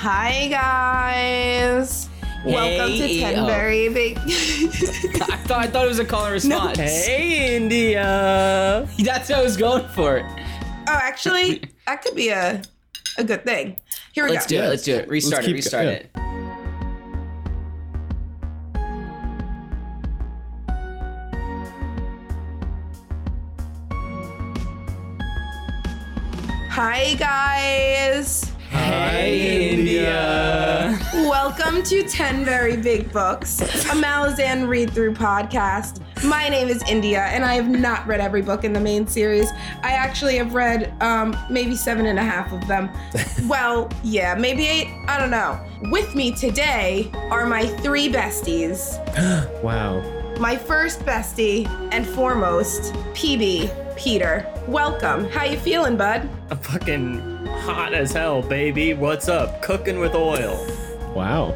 Hi guys. Welcome to Hey, Ten oh. Very Big. I thought I thought it was a call and response. Hey, India. That's what I was going for. oh, actually, that could be a a good thing. Here we go. Let's do it. Let's do it. Restart it. keep go- Restart yeah. it. Hi guys. Hey, Welcome to 10 Very Big Books, a Malazan read through podcast. My name is India, and I have not read every book in the main series. I actually have read um, maybe seven and a half of them. well, yeah, maybe eight. I don't know. With me today are my three besties. Wow. My first bestie and foremost, PB, Peter. Welcome. How you feeling, bud? I'm fucking hot as hell, baby. What's up? Cooking with oil. Wow.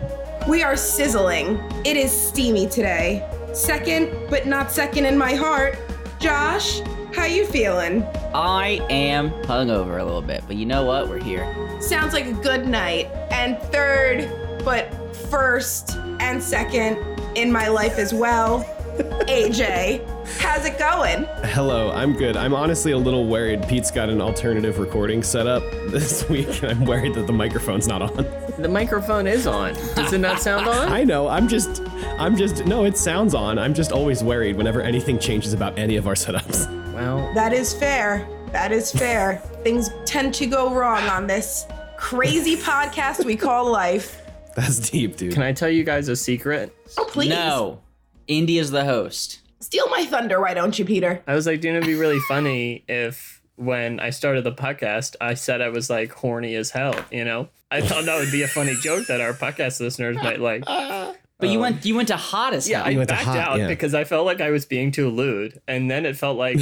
We are sizzling. It is steamy today. Second, but not second in my heart, Josh, how you feeling? I am hungover a little bit, but you know what? We're here. Sounds like a good night. And third, but first and second in my life as well, AJ, how's it going? Hello, I'm good. I'm honestly a little worried. Pete's got an alternative recording set up this week, and I'm worried that the microphone's not on. The microphone is on. Does it not sound on? I know. I'm just, I'm just. No, it sounds on. I'm just always worried whenever anything changes about any of our setups. Well, That is fair. That is fair. Things tend to go wrong on this crazy podcast we call life. That's deep, dude. can I tell you guys a secret? Oh, please. No. India's the host. Steal my thunder, why don't you, Peter? I was like, didn't it be really funny if when I started the podcast, I said I was like horny as hell, you know? I thought that would be a funny joke that our podcast listeners might like. But you went you went to hot as Yeah, hell. I You went to backed hot, out yeah. because I felt like I was being too lewd. And then it felt like,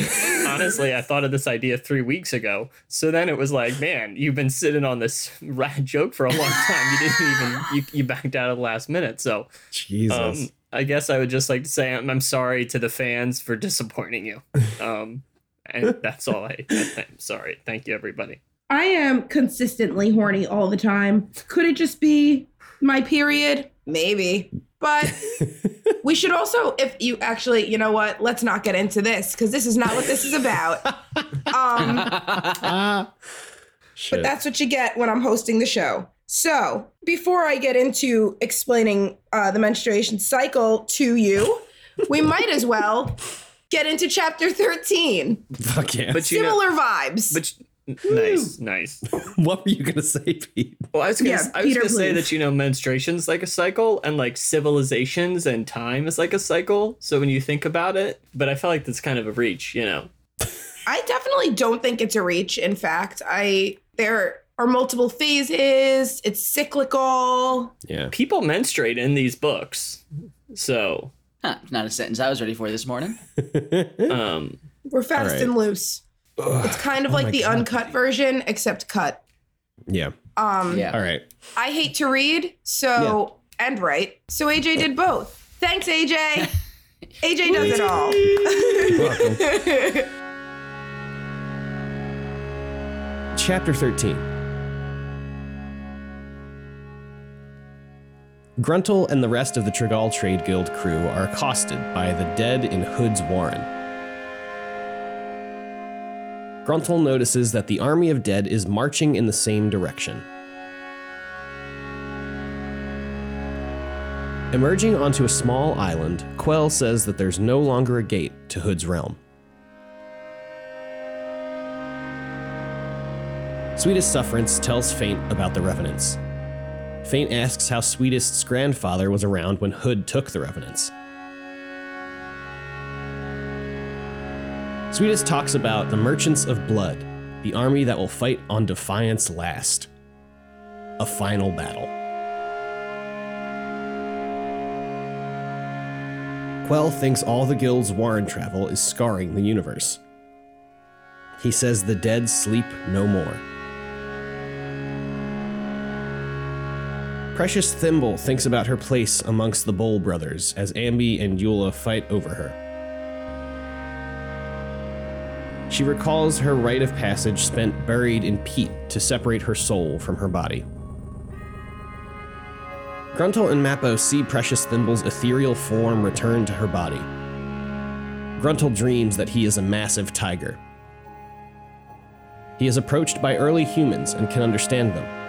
honestly, I thought of this idea three weeks ago. So then it was like, man, you've been sitting on this rad joke for a long time. You didn't even, you, you backed out at the last minute. So Jesus. um, I guess I would just like to say I'm, I'm sorry to the fans for disappointing you. Um, and that's all I, I'm sorry. Thank you, everybody. I am consistently horny all the time. Could it just be my period? Maybe. But we should also, if you actually, you know what, let's not get into this because this is not what this is about. Um. But that's what you get when I'm hosting the show. So before I get into explaining uh, the menstruation cycle to you, we might as well get into chapter 13. Fuck yeah. But you know, Similar vibes. but nice, nice. what were you gonna say, Pete? Well, I was gonna, Yeah, I was Peter, gonna say that you know menstruation's like a cycle, and like civilizations and time is like a cycle. So when you think about it, but I felt like that's kind of a reach, you know. I definitely don't think it's a reach. In fact, I there are multiple phases. It's cyclical. Yeah. People menstruate in these books, so Huh, not a sentence I was ready for this morning. um, We're fast right. and loose. It's kind of Oh like the God. uncut version, except cut. Yeah. Um, Yeah. All right. I hate to read, so and write. So AJ did both. Thanks, AJ. AJ does it all. Welcome. Chapter 13 Gruntle and the rest of the Trygalle Trade Guild crew are accosted by the dead in Hood's Warren. Gruntle notices that the army of dead is marching in the same direction. Emerging onto a small island, Quell says that there's no longer a gate to Hood's realm. Sweetest Sufferance tells Faint about the Revenants. Faint asks how Sweetest's grandfather was around when Hood took the Revenants. Sweetest talks about the Merchants of Blood, the army that will fight on Defiance last. A final battle. Quell thinks all the guild's Warren travel is scarring the universe. He says the dead sleep no more. Precious Thimble thinks about her place amongst the Bole brothers as Amby and Eula fight over her. She recalls her rite of passage spent buried in peat to separate her soul from her body. Gruntle and Mappo see Precious Thimble's ethereal form return to her body. Gruntle dreams that he is a massive tiger. He is approached by early humans and can understand them.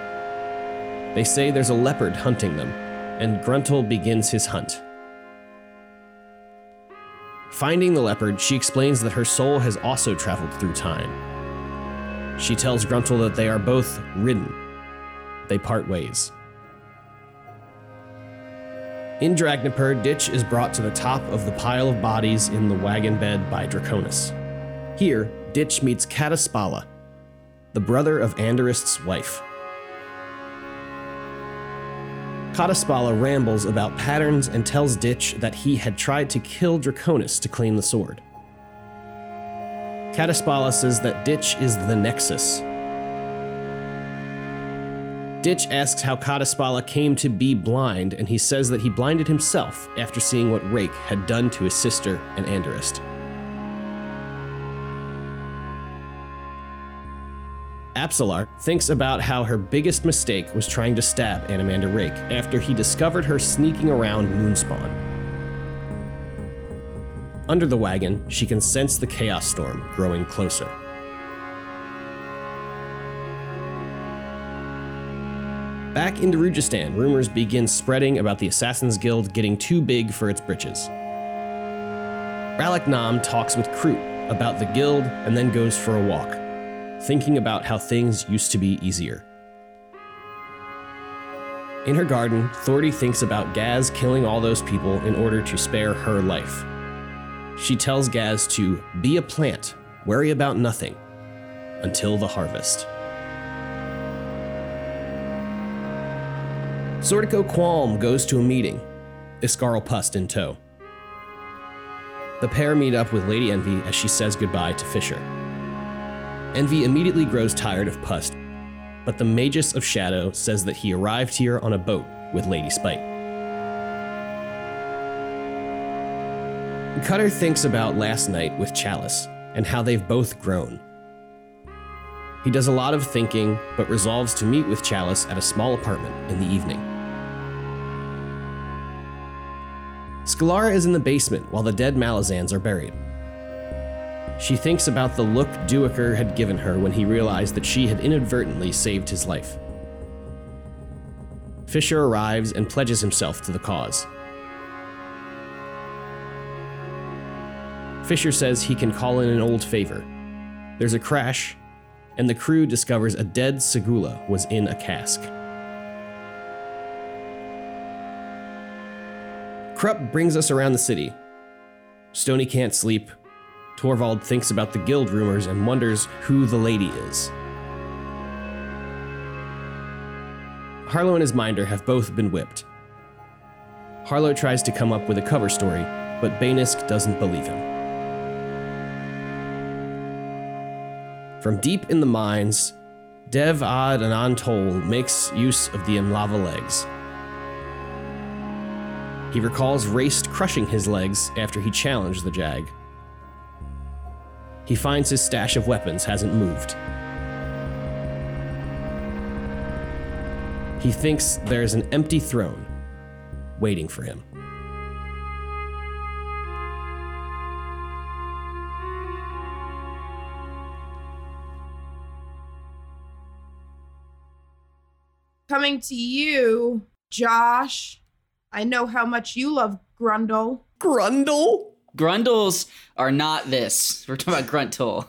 They say there's a leopard hunting them, and Gruntle begins his hunt. Finding the leopard, she explains that her soul has also traveled through time. She tells Gruntle that they are both ridden. They part ways. In Dragnipur, Ditch is brought to the top of the pile of bodies in the wagon bed by Draconus. Here, Ditch meets Kadaspala, the brother of Andarist's wife. Kadaspala rambles about patterns and tells Ditch that he had tried to kill Draconus to claim the sword. Kadaspala says that Ditch is the Nexus. Ditch asks how Kadaspala came to be blind, and he says that he blinded himself after seeing what Rake had done to his sister and Andarist. Apsalar thinks about how her biggest mistake was trying to stab Anomander Rake after he discovered her sneaking around Moon's Spawn. Under the wagon, she can sense the Chaos Storm growing closer. Back in Darujhistan, rumors begin spreading about the Assassin's Guild getting too big for its britches. Rallick Nom talks with Krute about the guild and then goes for a walk thinking about how things used to be easier. In her garden, Thordy thinks about Gaz killing all those people in order to spare her life. She tells Gaz to be a plant, worry about nothing, until the harvest. Sordiko Qualm goes to a meeting, Iskaral Pust in tow. The pair meet up with Lady Envy as she says goodbye to Fisher. Envy immediately grows tired of Pust, but the Magus of Shadow says that he arrived here on a boat with Lady Spite. Cutter thinks about last night with Chalice and how they've both grown. He does a lot of thinking, but resolves to meet with Chalice at a small apartment in the evening. Scillara is in the basement while the dead Malazans are buried. She thinks about the look Duiker had given her when he realized that she had inadvertently saved his life. Fisher arrives and pledges himself to the cause. Fisher says he can call in an old favor. There's a crash, and the crew discovers a dead Seguleh was in a cask. Kruppe brings us around the city. Stonny can't sleep, Torvald thinks about the guild rumors and wonders who the lady is. Harllo and his minder have both been whipped. Harllo tries to come up with a cover story, but Bainisk doesn't believe him. From deep in the mines, Dev'ad Anantol makes use of the Imlava legs. He recalls Raest crushing his legs after he challenged the Jag. He finds his stash of weapons hasn't moved. He thinks there's an empty throne waiting for him. Coming to you, Josh. I know how much you love Grundle. Grundle? Grundles are not this. We're talking about Gruntle.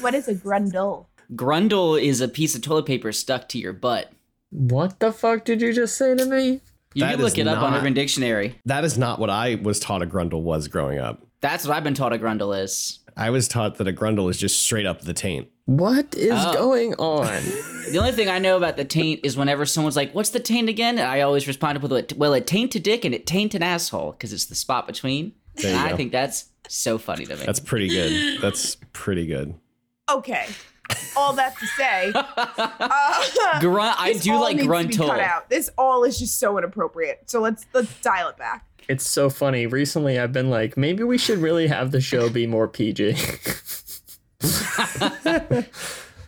What is a Grundle? Grundle is a piece of toilet paper stuck to your butt. What the fuck did you just say to me? You That can look is it up on Urban Dictionary. That is not what I was taught a grundle was growing up. That's what I've been taught a Grundle is. I was taught that a grundle is just straight up the taint. What is Oh. going on? The only thing I know about the taint is whenever someone's like, "What's the taint again?" And I always respond with, "Well, it taint a dick and it taint an asshole because it's the spot between." There you I go. think that's so funny to me. That's pretty good. That's pretty good. Okay. All that to say, uh, Grunt. I this do all like needs to be cut Gruntle. out. This all is just so inappropriate. So let's let's dial it back. it's so funny. Recently, I've been like, maybe we should really have the show be more PG.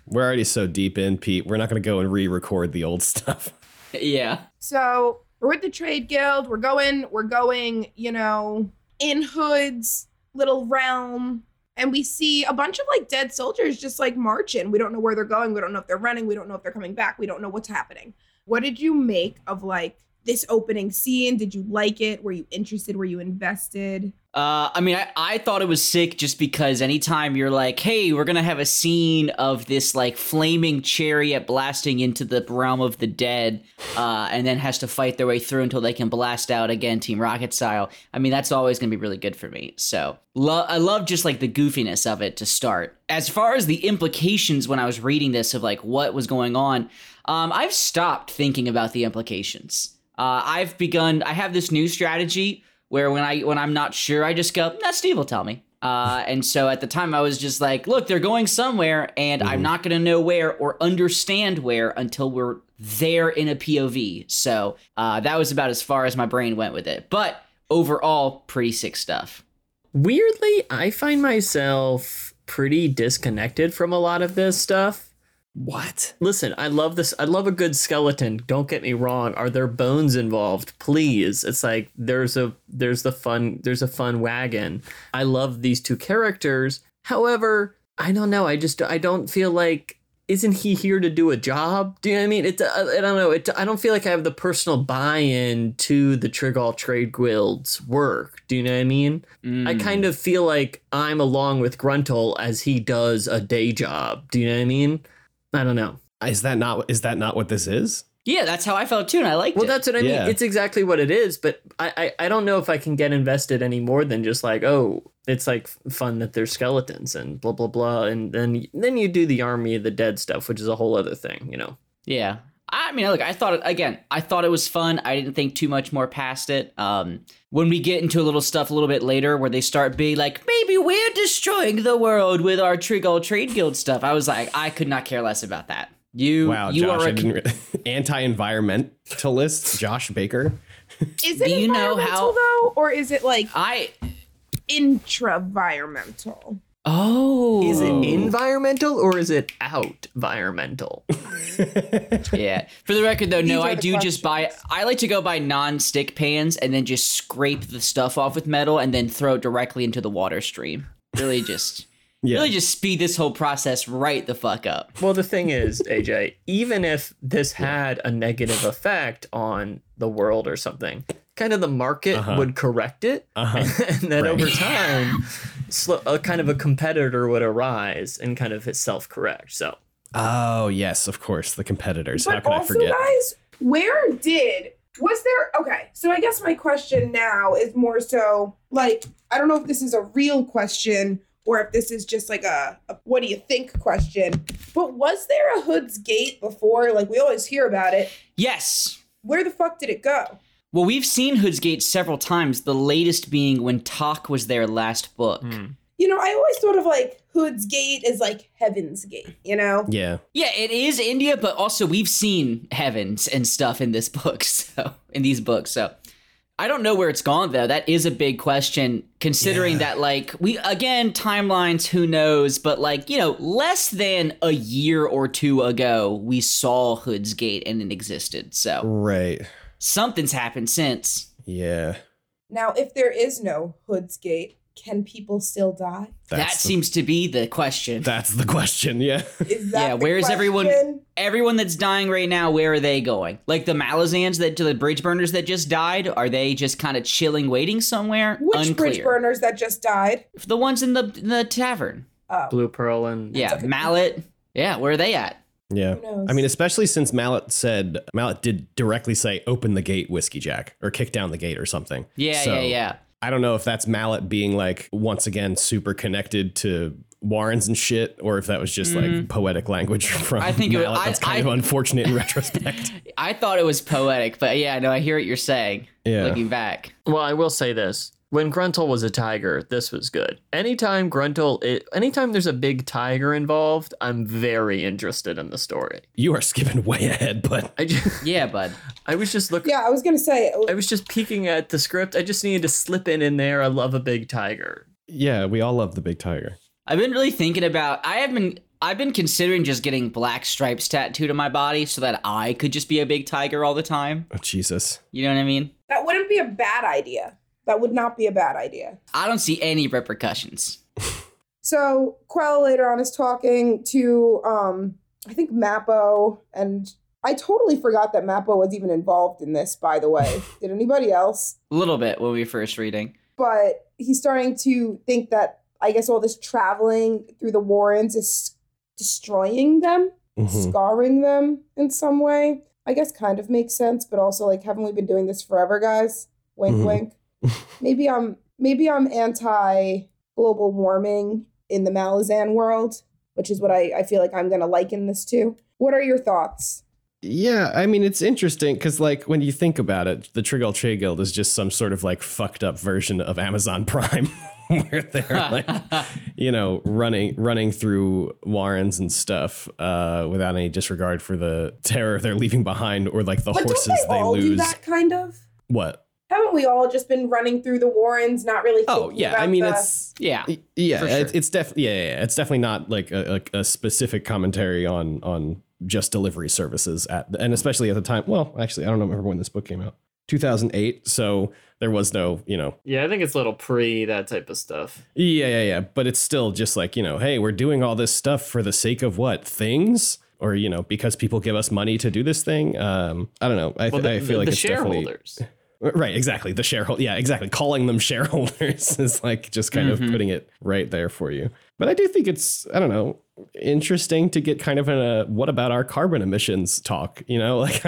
We're already so deep in, Pete. We're not going to go and re record the old stuff. Yeah. So we're with the trade guild. We're going, we're going, you know, in Hood's little realm. And we see a bunch of like dead soldiers just like marching. We don't know where they're going. We don't know if they're running. We don't know if they're coming back. We don't know what's happening. What did you make of like this opening scene? Did you like it? Were you interested? Were you invested? Uh, I mean, I, I thought it was sick just because anytime you're like, hey, we're gonna have a scene of this like flaming chariot blasting into the realm of the dead, uh, and then has to fight their way through until they can blast out again, Team Rocket style. I mean, that's always gonna be really good for me. So, lo- I love just like the goofiness of it to start. As far as the implications when I was reading this of like what was going on, um, I've stopped thinking about the implications. Uh, I've begun. I have this new strategy where when I when I'm not sure, I just go, "That Steve will tell me." Uh, and so at the time, I was just like, "Look, they're going somewhere, and I'm not going to know where or understand where until we're there in a POV." So uh, that was about as far as my brain went with it. But overall, pretty sick stuff. Weirdly, I find myself pretty disconnected from a lot of this stuff. What? Listen, I love this. I love a good skeleton. Don't get me wrong. Are there bones involved? Please. It's like there's a there's the fun there's a fun wagon. I love these two characters. However, I don't know. I just I don't feel like isn't he here to do a job? Do you know what I mean? It I, uh, I don't know. It I don't feel like I have the personal buy-in to the Trygalle Trade Guild's work. Do you know what I mean? I mm. kind of feel like I'm along with Gruntle as he does a day job. Do you know what I mean? I don't know. Is that not is that not what this is? Yeah, that's how I felt too, and I liked Well, it. that's what I mean. It's exactly what it is, but I, I, I don't know if I can get invested any more than just like, oh, it's like fun that they're skeletons and blah blah blah, and then then you do the army of the dead stuff, which is a whole other thing, you know. Yeah. I mean, look, I thought it again. I thought it was fun. I didn't think too much more past it. Um, when we get into a little stuff a little bit later, where they start being like, maybe we're destroying the world with our Trygalle Trade Guild stuff, I was like, I could not care less about that. You, Wow, you Josh, are I a didn't re- anti-environmentalist Josh Baker. Is it Do you know environmental how- though, or is it like I. intra-environmental? Oh, Is it environmental or is it out environmental? Yeah. For the record, though, no, These are I the do just buy. I like to go buy non-stick pans and then just scrape the stuff off with metal and then throw it directly into the water stream. Really, just Yeah. really just speed this whole process right the fuck up. well, the thing is, AJ, even if this had a negative effect on the world or something, kind of the market Uh-huh. would correct it, Uh-huh. and then Right. over time, sl- a kind of a competitor would arise and kind of self-correct. So. Oh yes, of course, the competitors. How But can I also, forget? guys, where did was there? Okay, so I guess my question now is more so like I don't know if this is a real question or if this is just like a, a what do you think question. But was there a Hood's Gate before? Like we always hear about it. Yes. Where the fuck did it go? Well, we've seen Hood's Gate several times. The latest being when Talk was their last book. Hmm. You know, I always thought of like Hood's Gate as like Heaven's Gate. You know, Yeah. Yeah, it is India, but also we've seen heavens and stuff in this book, so in these books. So I don't know where it's gone though. That is a big question, considering Yeah. that like we again timelines, who knows? But like you know, less than a year or two ago, we saw Hood's Gate and it existed. So Right. Something's happened since. Yeah. now if there is no Hood's Gate, can people still die? that the, seems to be the question. that's the question. Yeah. Is that Yeah, the where's everyone- question? Everyone that's dying right now, where are they going? Like the Malazans that to the bridge burners that just died, are they just kind of chilling, waiting somewhere? Which Unclear. bridge burners that just died? The ones in the in the tavern. Oh, Blue Pearl and Yeah, Mallet. Yeah, where are they at? Yeah. Who knows? I mean, especially since Mallet said Mallet did directly say open the gate, Whiskeyjack, or kick down the gate or something. Yeah, So, yeah, yeah. I don't know if that's Mallet being like once again super connected to Warrens and shit, or if that was just like poetic language from Mm-hmm. I think it was- I- that's kind I- of unfortunate in retrospect. I thought it was poetic, but yeah, no, I hear what you're saying. Yeah. Looking back. Well, I will say this. When Gruntle was a tiger, this was good. Anytime Gruntle, it, anytime there's a big tiger involved, I'm very interested in the story. You are skipping way ahead, but I just, Yeah, bud. I was just looking. yeah, I was gonna say. Uh, I was just peeking at the script. I just needed to slip in in there. I love a big tiger. yeah, we all love the big tiger. I've been really thinking about I have been I've been considering just getting black stripes tattooed on my body so that I could just be a big tiger all the time. Oh, Jesus. You know what I mean? That wouldn't be a bad idea. That would not be a bad idea. I don't see any repercussions. So Quell later on is talking to um I think Mappo and I totally forgot that Mappo was even involved in this, by the way. Did anybody else? A little bit when we were first reading. But he's starting to think that I guess all this traveling through the Warrens is destroying them, Mhm. scarring them in some way. I guess kind of makes sense, but also like haven't we been doing this forever, guys? Wink Mhm. wink. Maybe I'm maybe I'm anti global warming in the Malazan world, which is what I, I feel like I'm gonna liken this to. What are your thoughts? Yeah, I mean it's interesting because like when you think about it, the Trygalle Trade Guild is just some sort of like fucked up version of Amazon Prime, where they're like, you know, running running through Warrens and stuff uh, without any disregard for the terror they're leaving behind or like the But horses don't they, they all do lose. that kind of? What? Haven't we all just been running through the Warrens, not really? Oh yeah, about I mean the- it's Yeah. Yeah, For it's, it's definitely yeah, yeah, yeah, it's definitely not like a, a, a specific commentary on on just delivery services at and especially at the time. Well, actually, I don't remember when this book came out. 2008, so there was no, you know, Yeah, I think it's a little pre that type of stuff. yeah, yeah, yeah, but it's still just like, you know, hey, we're doing all this stuff for the sake of what? Things? Or, you know, because people give us money to do this thing. Um, I don't know. I, Well, the, I feel the, like the it's definitely shareholders. Right, exactly. The shareholder, yeah, exactly. Calling them shareholders is like just kind of Mhm. putting it right there for you. But I do think it's, I don't know, interesting to get kind of in a what about our carbon emissions talk, you know? Like,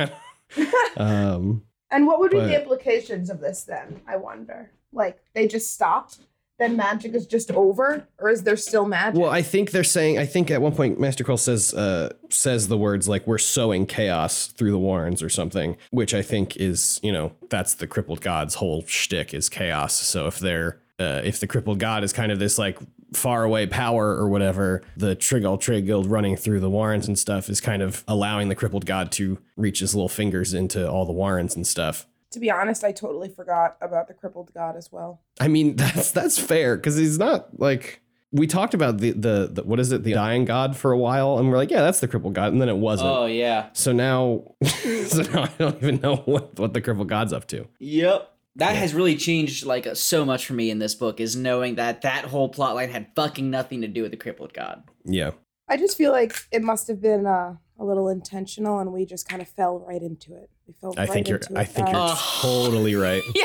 um, And what would be But- the implications of this then? I wonder. Like they just stopped, then magic is just over, or is there still magic? well, I think they're saying, I think at one point Master Quill says, uh, says the words like, we're sowing chaos through the Warrens or something, which I think is, you know, that's the crippled god's whole shtick is chaos. So if they're, uh, if the crippled god is kind of this like far away power or whatever, the Trygalle Trade Guild running through the Warrens and stuff is kind of allowing the crippled god to reach his little fingers into all the Warrens and stuff. To be honest, I totally forgot about the crippled god as well. I mean, that's that's fair because he's not like we talked about the, the the what is it the dying god for a while, and we're like, yeah, that's the crippled god, and then it wasn't. Oh yeah. So now, so now I don't even know what what the crippled god's up to. Yep. That has really changed like so much for me in this book is knowing that that whole plotline had fucking nothing to do with the crippled god. Yeah, I just feel like it must have been uh, a little intentional, and we just kind of fell right into it. We fell I right think you're I think you're. Uh, totally right. Yeah.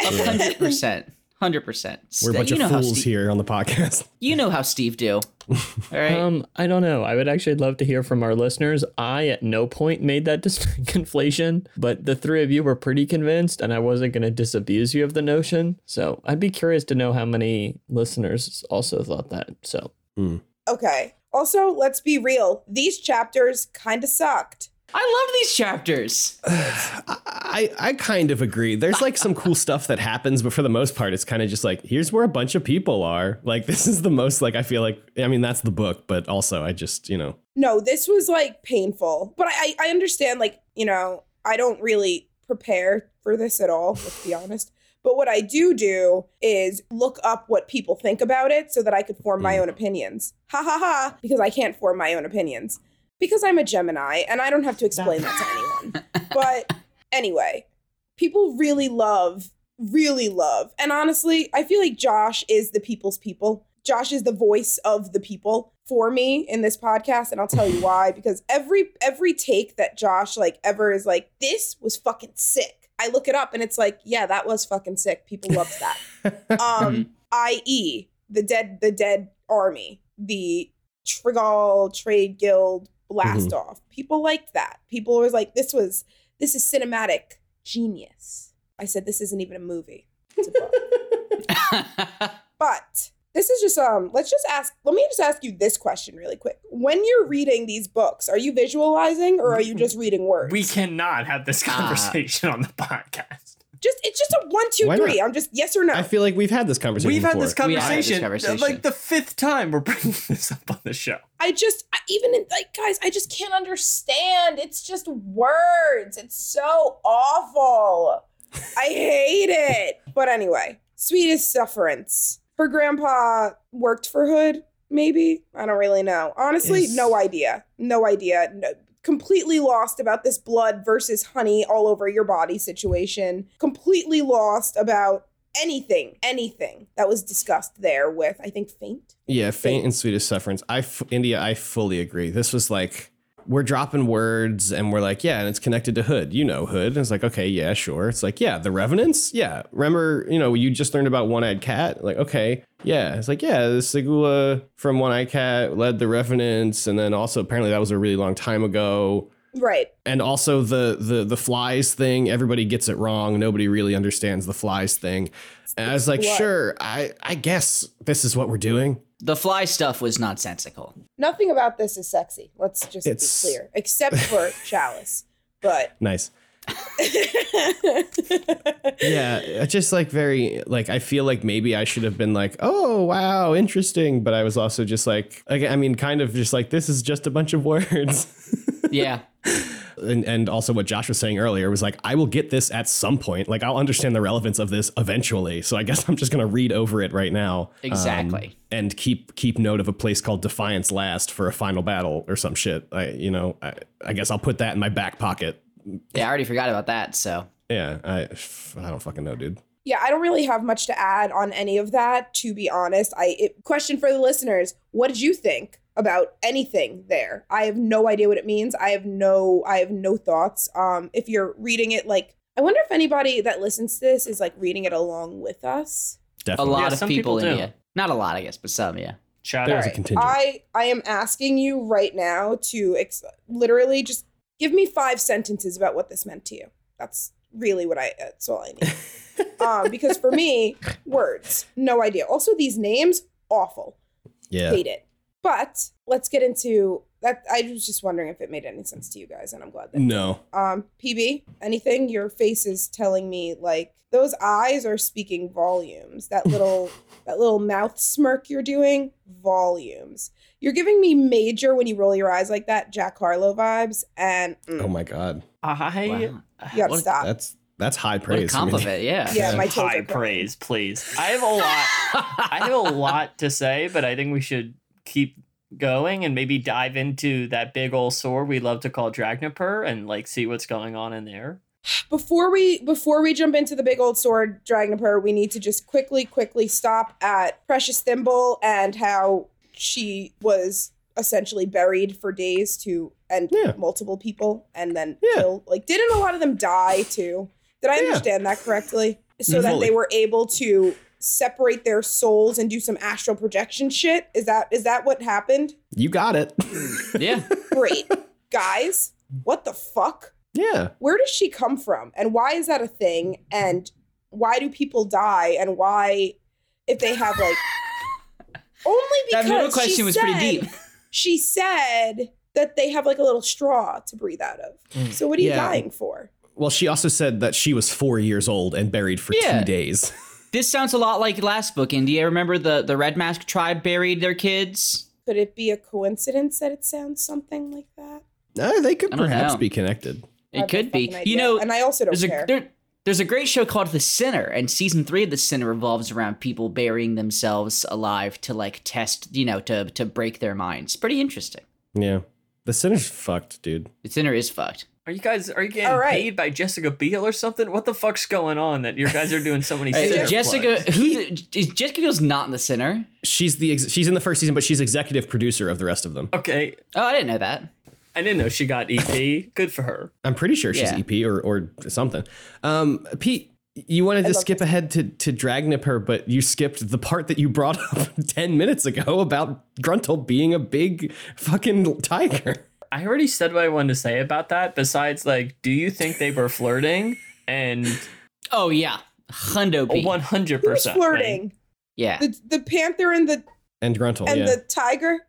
A hundred percent. Hundred percent. We're a bunch you know of how fools Steve, here on the podcast. You know how Steve do. All right. Um, I don't know. I would actually love to hear from our listeners. I at no point made that dis- conflation, but the three of you were pretty convinced, and I wasn't going to disabuse you of the notion. So I'd be curious to know how many listeners also thought that. So Okay. Also, let's be real. These chapters kind of sucked. I love these chapters. I I kind of agree. There's like some cool stuff that happens, but for the most part, it's kind of just like here's where a bunch of people are. Like this is the most like I feel like. I mean, that's the book, but also I just you know No, this was like painful. But I, I understand, like, you know, I don't really prepare for this at all, let's be honest. But what I do do is look up what people think about it so that I could form my Mm. own opinions. Ha ha ha, because I can't form my own opinions. Because I'm a Gemini and I don't have to explain that to anyone. But anyway, people really love, really love. And honestly, I feel like Josh is the people's people. Josh is the voice of the people for me in this podcast and I'll tell you why because every every take that Josh like ever is like this was fucking sick. I look it up and it's like, yeah, that was fucking sick. People loved that. Um i.e. the dead the dead army, the Trygalle Trade Guild blast off. People liked that. People was like this was this is cinematic genius. I said this isn't even a movie. It's a book. But this is just um let's just ask let me just ask you this question really quick. When you're reading these books, are you visualizing or are you just reading words? we cannot have this conversation on the podcast. Just it's just a one, two, Why three. not? I'm just yes or no. I feel like we've had this conversation. We've had this We have had this conversation, conversation. like the fifth time we're bringing this up on the show. I just I, even in, like guys, I just can't understand. It's just words. It's so awful. I hate it. But anyway, sweetest sufferance. Her grandpa worked for Hood, maybe I don't really know. Honestly, Is- no idea. No idea. No, completely lost about this blood versus honey all over your body situation. Completely lost about anything, anything that was discussed there with I think faint. Yeah, faint and sweetest sufferance. I f- India, I fully agree. This was like we're dropping words and we're like, yeah, and it's connected to Hood. You know Hood. And it's like, okay, yeah, sure. It's like, yeah, the Revenants. Yeah, remember, you know, you just learned about One Eyed Cat. Like, okay, yeah. It's like, yeah, the Seguleh from One Eyed Cat led the Revenants, and then also apparently that was a really long time ago. Right. And also the the the flies thing. Everybody gets it wrong. Nobody really understands the flies thing. And I was like, Blood. sure, I I guess this is what we're doing. The fly stuff was nonsensical. Nothing about this is sexy. Let's just It's- be clear, except for Chalice. But Nice. yeah just like very like i feel like maybe i should have been like oh wow interesting but i was also just like like i mean kind of just like this is just a bunch of words Yeah. and and also what josh was saying earlier was like i will get this at some point like i'll understand the relevance of this eventually so i guess i'm just gonna read over it right now um, Exactly. and keep keep note of a place called defiance last for a final battle or some shit i you know i, I guess i'll put that in my back pocket Yeah, I already forgot about that. So yeah i i don't fucking know dude yeah, I don't really have much to add on any of that. To be honest, I it, question for the listeners: What did you think about anything there? I have no idea what it means. I have no, I have no thoughts. Um, if you're reading it, like, I wonder if anybody that listens to this is like reading it along with us. Definitely. a lot Yeah, of some people, people in here. Not a lot, I guess, but some, yeah. Shout There's out. a contingent. I I am asking you right now to ex- literally just give me five sentences about what this meant to you. That's really what I. That's all I need. um, because for me, words, no idea. Also, these names, awful. yeah Hate it. But let's get into that. I was just wondering if it made any sense to you guys, and I'm glad that. No. Um, PB, anything? Your face is telling me like those eyes are speaking volumes. That little that little mouth smirk you're doing, volumes. You're giving me major when you roll your eyes like that, Jack Harlow vibes, and mm, Oh my god. I Wow. you gotta what stop. That's that's high What a praise. for me. compliment, yeah. Yeah, my high are crying. praise, please. I have a lot. I have a lot to say, but I think we should keep going and maybe dive into that big old sword we love to call Dragnipur and like see what's going on in there. Before we before we jump into the big old sword dragon Dragnipur, we need to just quickly quickly stop at Precious Thimble and how she was essentially buried for days to and Yeah. multiple people and then Yeah. kill like didn't a lot of them die too? Did I Yeah. understand that correctly? So that they were able to separate their souls and do some astral projection shit? Is that is that what happened? You got it. Yeah. Great. Guys, what the fuck? Yeah. where does she come from and why is that a thing and why do people die and why if they have like only because That middle question was pretty deep. she said that they have like a little straw to breathe out of Mm. so what are you Yeah. dying for Well, she also said that she was four years old and buried for Yeah. two days. This sounds a lot like last book, India. Remember the, the Red Mask tribe buried their kids? could it be a coincidence that it sounds something like that Uh, they could perhaps know. be connected. I have It could be. fucking You know, and i also don't there's a care there, there's a great show called The Sinner, and season three of The Sinner revolves around people burying themselves alive to like test, you know, to to break their minds. Pretty interesting. Yeah. The sinner's fucked, dude. The Sinner is fucked. Are you guys are you getting All right. paid by Jessica Biel or something? What the fuck's going on that you guys are doing so many Hey, Jessica, plugs? who is Jessica Biel's not in The Sinner? She's the ex- she's in the first season, but she's executive producer of the rest of them. Okay, Oh, I didn't know that. I didn't know she got EP. Good for her. I'm pretty sure she's Yeah. EP or or something. Um, Pete, you wanted to love skip ahead to to Dragnipur, but you skipped the part that you brought up ten minutes ago about Gruntle being a big fucking tiger. I already said what I wanted to say about that. Besides, like, do you think they were flirting? And Oh yeah, Hundo B. one hundred percent flirting Yeah, the, the panther and the And Gruntle, and yeah. the tiger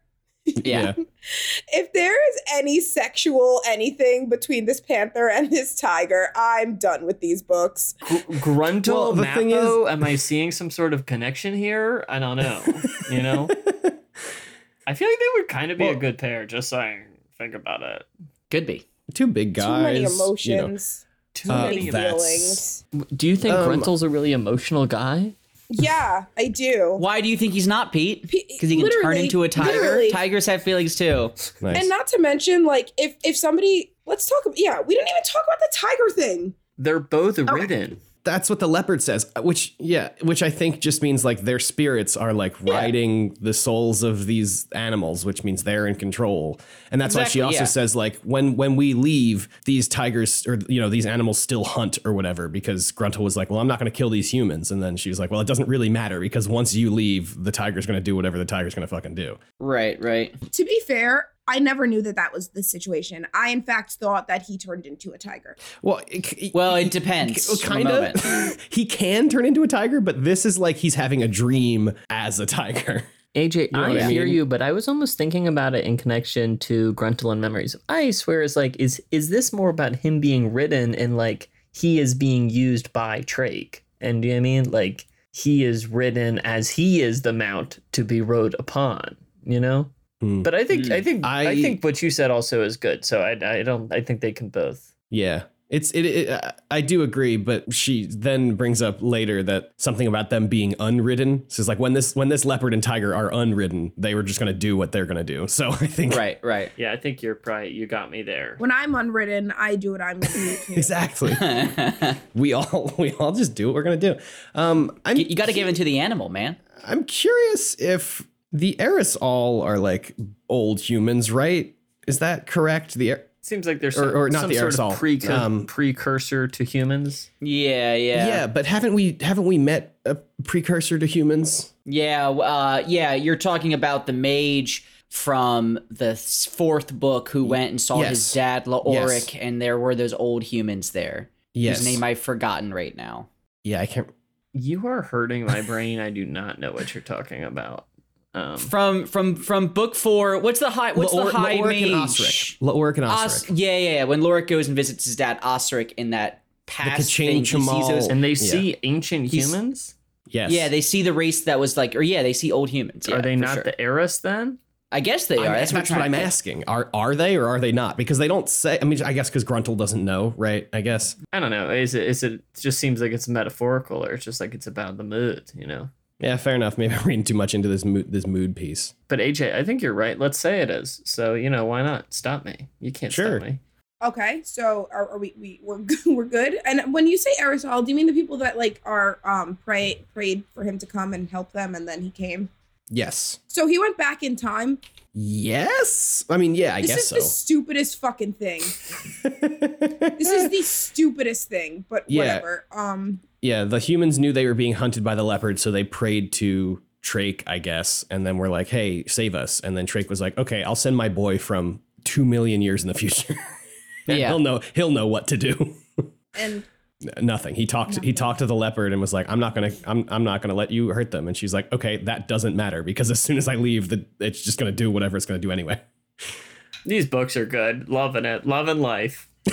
yeah. if there is any sexual anything between this panther and this tiger, I'm done with these books. Gruntle, Well, the thing is- am I seeing some sort of connection here? I don't know. You know, I feel like they would kind of be a good pair. Just saying. Think about it. Could be. Two big guys. Too many you know. emotions. Too Uh, many many. that- emo- feelings. Do you think Um, Gruntle's a really emotional guy? Yeah, I do. Why do you think he's not Pete? Because he can turn literally- into a tiger. literally. Tigers have feelings too. Nice. And not to mention, like, if if somebody, let's talk. Yeah, we didn't even talk about the tiger thing. They're both ridden. That's what the leopard says, uh, which yeah, which I think just means like their spirits are like riding the souls of these animals, which means they're in control. And that's why she also yeah. says like when when we leave, these tigers or you know these animals still hunt or whatever. Because Gruntle was like, well, I'm not going to kill these humans, and then she was like, well, it doesn't really matter because once you leave, the tiger's going to do whatever the tiger's going to fucking do. Right, right. To be fair, I never knew that that was the situation. I, in fact, thought that he turned into a tiger. Well, it, Well, it depends. on kind of. he can turn into a tiger, but this is like he's having a dream as a tiger. AJ, know I what I hear you, but I was almost thinking about it in connection to Gruntle and Memories of Ice, where it's like, is is this more about him being ridden and like he is being used by Trake? And do you know what I mean? Like he is ridden as he is the mount to be rode upon, you know? Hmm. But I think I think I, I- think what you said also is good. So I I don't I think they can both. Yeah. It's it, it uh, I do agree, but she then brings up later that something about them being unridden. So it's like when this when this leopard and tiger are unridden, they were just gonna do what they're gonna do. So I think right, right. Yeah, I think you're probably you got me there. When I'm unridden, I do what I'm going to do. exactly. we all we all just do what we're gonna do. Um I'm you got to give in to the animal, man. I'm curious if the Eres'al are like old humans, right? Is that correct? The Er- Seems like there's Or- some, or not some the sort Eres'al, of precur- um, precursor to humans. Yeah, yeah, yeah, but haven't we haven't we met a precursor to humans? yeah. Uh, yeah. You're talking about the mage from the fourth book who went and saw his dad Laoric, Yes. and there were those old humans there. Yes. Whose name I've forgotten right now. Yeah, I can't. You are hurting my brain. I do not know what you're talking about. Um, From from from book four. What's the high? What's Laor- the high Laoric mage? and Osric. Laoric and Os- Osric. yeah, yeah, yeah. When Lorik goes and visits his dad Osric in that past Kachane thing, he sees those- and they Yeah. see ancient He's- humans. yes. yeah, they see the race that was like, or yeah, they see old humans. Yeah, are they not sure. the Eris then? I guess they are. I'm- that's that's what what I'm I'm trying to- asking. Are are they or are they not? Because they don't say. I mean, I guess because Gruntle doesn't know, right? I guess. I don't know. Is it? Is it? it just seems like it's metaphorical, or it's just like it's about the mood, you know. Yeah, fair enough. Maybe I'm reading too much into this mood this mood piece. But AJ, I think you're right. Let's say it is. So you know, why not stop me? You can't Sure. stop me. Okay, so are, are we we we're good, we're good? And when you say Eres'al, do you mean the people that like are um pray prayed for him to come and help them, and then he came? Yes. So he went back in time. Yes. I mean, yeah, I This guess is so. the stupidest fucking thing. This is the stupidest thing, but Yeah. whatever. Um, yeah, the humans knew they were being hunted by the leopard, so they prayed to Trake, I guess, and then we're like, "Hey, save us!" And then Trake was like, "Okay, I'll send my boy from two million years in the future. And Yeah. he'll know he'll know what to do." and Nothing. He talked. He talked to the leopard and was like, "I'm not gonna. I'm. I'm not gonna let you hurt them." And she's like, "Okay, that doesn't matter because as soon as I leave, the it's just gonna do whatever it's gonna do anyway." These books are good. Loving it. Loving life.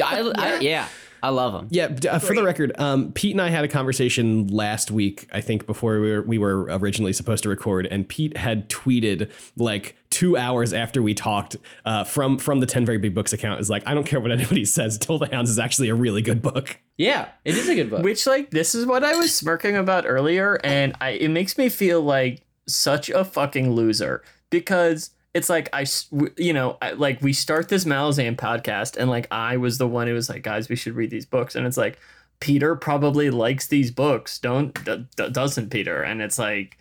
I, I, yeah, I love them. Yeah. Uh, for the record, um, Pete and I had a conversation last week. I think before we were we were originally supposed to record, and Pete had tweeted like two hours after we talked uh, from from the Ten Very Big Books account. Is like, I don't care what anybody says. Toll the Hounds is actually a really good book. Yeah, it is a good book. Which like this is what I was smirking about earlier, and I it makes me feel like such a fucking loser because it's like I, you know I, like we start this Malazan podcast, and like I was the one who was like, guys, we should read these books, and it's like Peter probably likes these books, don't d- d- doesn't Peter? And it's like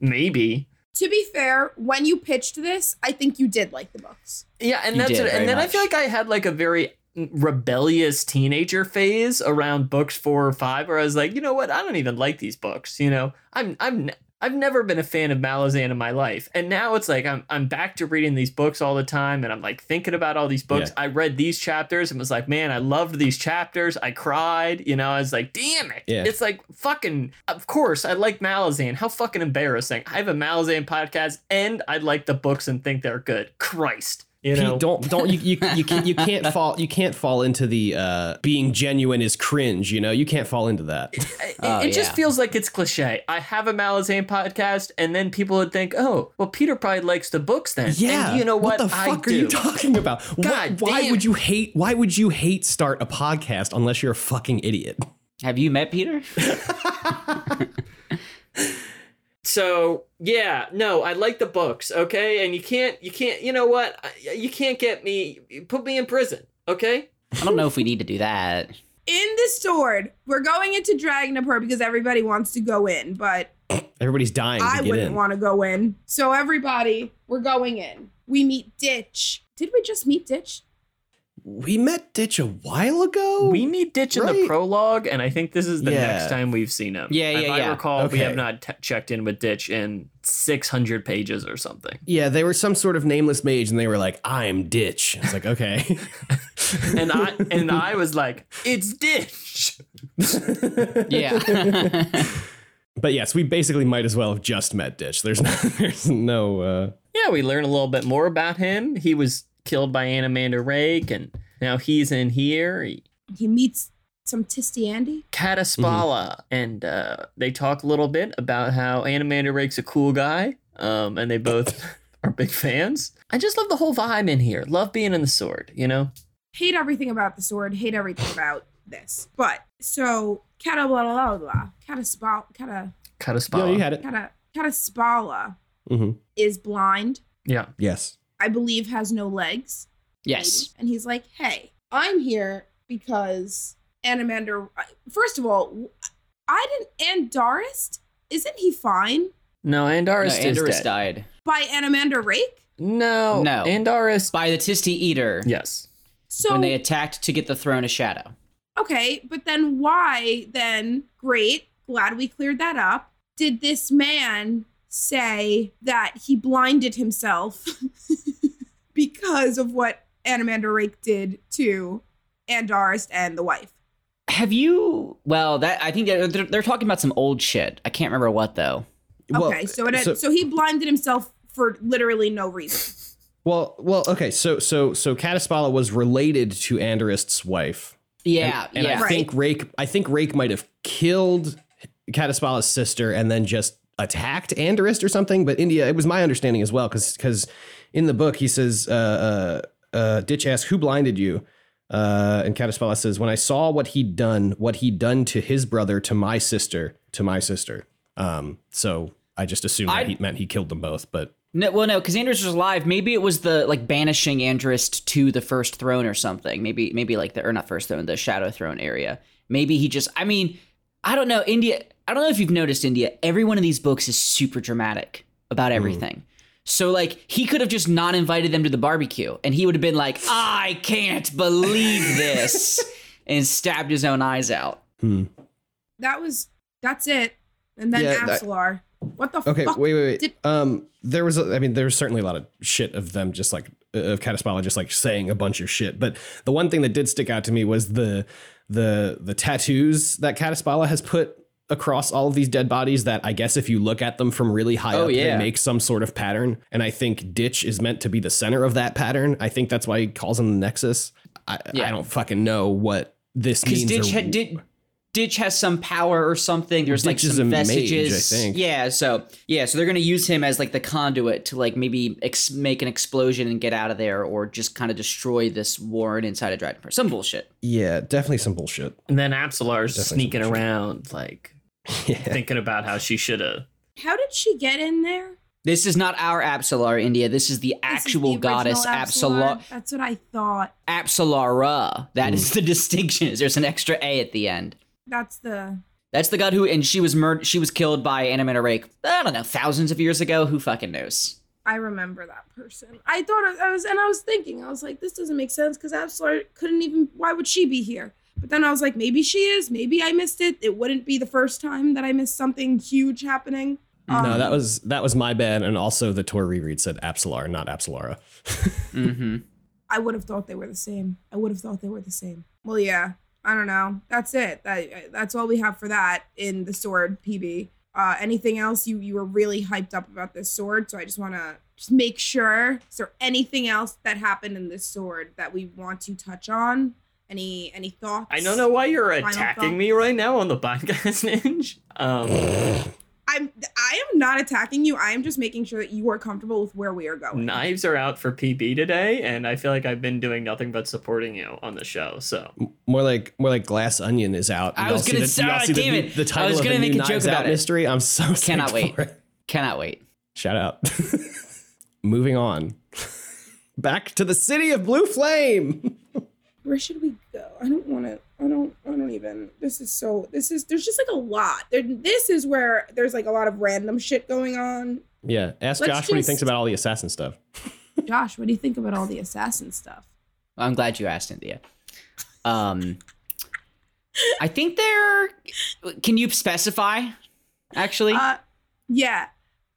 maybe. to be fair, when you pitched this, I think you did like the books. Yeah, and You that's did, it. and then I feel like I had like a very rebellious teenager phase around books four or five, where I was like, you know what, I don't even like these books. You know, I'm I'm ne- I've never been a fan of Malazan in my life, and now it's like I'm I'm back to reading these books all the time, and I'm like thinking about all these books. Yeah. I read these chapters and was like, man, I loved these chapters. I cried. You know, I was like, damn it. Yeah. It's like fucking. Of course, I like Malazan. How fucking embarrassing. I have a Malazan podcast, and I like the books and think they're good. Christ. You know, Pete, don't don't you you you can't, you can't fall you can't fall into the uh, being genuine is cringe. You know, you can't fall into that. it, Oh, it just yeah. feels like it's cliche. I have a Malazan podcast, and then people would think, "Oh, well, Peter probably likes the books then." Yeah, and you know what? the fuck I are do. you talking about? Why- God why damn. would you hate? Why would you hate start a podcast unless you're a fucking idiot? Have you met Peter? So yeah, no, I like the books, okay? And you can't, you can't, you know what? You can't get me, put me in prison, okay? I don't know if we need to do that. In the sword, we're going into Dragnipur because everybody wants to go in, but Everybody's dying I get wouldn't in. want to go in. So everybody, we're going in. We meet Ditch. Did we just meet Ditch? We met Ditch a while ago. We meet Ditch in the prologue, and I think this is the Yeah. next time we've seen him. Yeah, If yeah, I yeah. recall, we have not t- checked in with Ditch in 600 pages or something. yeah, they were some sort of nameless mage, and they were like, "I'm Ditch." I was like, "Okay." And I and I was like, it's Ditch. Yeah. but yes, we basically might as well have just met Ditch. There's no, there's no. Uh, Yeah, we learn a little bit more about him. He was killed by Anomander Rake, and now he's in here. He- He meets some Tiste Andii. Kadaspala, and uh, they talk a little bit about how Anomander Rake's a cool guy, um, and they both are big fans. I just love the whole vibe in here. Love being in the sword, you know. Hate everything about the sword. Hate everything about this. But so Kata blah blah blah blah. Kata spa Kata yeah, you had it. Kata Kata Spala hmm is blind. yeah. Yes. I believe has no legs. yes. maybe. And he's like, "Hey, I'm here because Anomander. First of all, I didn't. Andarist, isn't he fine No, No, Andarist is Andorus dead. died by Anomander Rake? No, No. Andarist. by the Tiste Edur Yes. So when they attacked to get the throne of shadow. okay, but then why then? Great, glad we cleared that up. Did this man say that he blinded himself because of what Anomander Rake did to Andarist and the wife? Have you? Well, that I think they're, they're, they're talking about some old shit. I can't remember what though. Okay, so it so, he blinded himself for literally no reason. Well, well, okay. So, so, so Kadaspala was related to Andarist's wife. Yeah, and yeah. I think Rake, I think Rake might have killed Kadaspala's sister and then just attacked Andarist or something. But India, it was my understanding as well, because because in the book he says, uh, uh, uh, Ditch asks, "Who blinded you?" Uh, and Kadaspala says, "When I saw what he'd done, what he'd done to his brother, to my sister, to my sister." Um, so I just assumed that he meant he killed them both, but No, well, no, because Andrus was alive. Maybe it was the like banishing Andrist to the first throne or something. Maybe, maybe like the or not first throne, the shadow throne area. Maybe he just. I mean, I don't know. India. I don't know if you've noticed India. Every one of these books is super dramatic about everything. So like he could have just not invited them to the barbecue, and he would have been like, "I can't believe this," and stabbed his own eyes out. That was that's it. And then Yeah, that- what the Okay, fuck? wait, wait, wait. did- um, there was, a, I mean, there was certainly a lot of shit of them just like of Kadaspala just like saying a bunch of shit. But the one thing that did stick out to me was the the the tattoos that Kadaspala has put across all of these dead bodies. That I guess if you look at them from really high Oh, up, yeah. they make some sort of pattern. And I think Ditch is meant to be the center of that pattern. I think that's why he calls him the Nexus. I, Yeah. I don't fucking know what this means. Ditch, or- Ditch, Ditch has some power or something. There's like Ditch is some a mage, I think. Yeah, so yeah, so they're gonna use him as like the conduit to like maybe ex- make an explosion and get out of there, or just kind of destroy this warren inside of Dragnipur. Some bullshit. yeah, definitely some bullshit. And then Apsalar's Definitely sneaking around, like Yeah. thinking about how she should have. How did she get in there? This is not our Apsalar, India. This is the This is actual the goddess original Apsalar. That's what I thought. Apsalara. That is hmm. the distinction. is There's an extra A at the end. That's the That's the god who, and she was murdered. She was killed by Anomander Rake. I don't know, thousands of years ago. Who fucking knows? I remember that person. I thought I, I was, and I was thinking, I was like, this doesn't make sense because Apsalar couldn't even. Why would she be here? But then I was like, maybe she is. Maybe I missed it. It wouldn't be the first time that I missed something huge happening. No, Um, that was that was my bad, and also the Tor reread said Apsalar, not Apsalara. Mm-hmm. I would have thought they were the same. I would have thought they were the same. Well, yeah. I don't know. That's it. That that's all we have for that in the sword PB. Uh, anything else? You you were really hyped up about this sword, so I just want to just make sure. Is there anything else that happened in this sword that we want to touch on? Any any thoughts? I don't know why you're attacking me right now on the podcast, Ninja. Um, I'm I am not attacking you. I am just making sure that you are comfortable with where we are going. Knives are out for PB today, and I feel like I've been doing nothing but supporting you on the show. So More like more like Glass Onion is out. I was gonna say- y'all the damn it. The I title was of gonna make a joke Knives about Out it. mystery. I'm so Cannot wait. for it. Cannot wait. Shout out. Moving on. Back to the city of Blue Flame. Where should we go? I don't want to. I don't. I don't even. This is so. This is. There's just like a lot. There, this is where there's like a lot of random shit going on. Yeah. Ask Let's Josh what he just- thinks about all the assassin stuff. Josh, what do you think about all the assassin stuff? I'm glad you asked, India. Um, I think they're. Can you specify? Actually. Uh, yeah,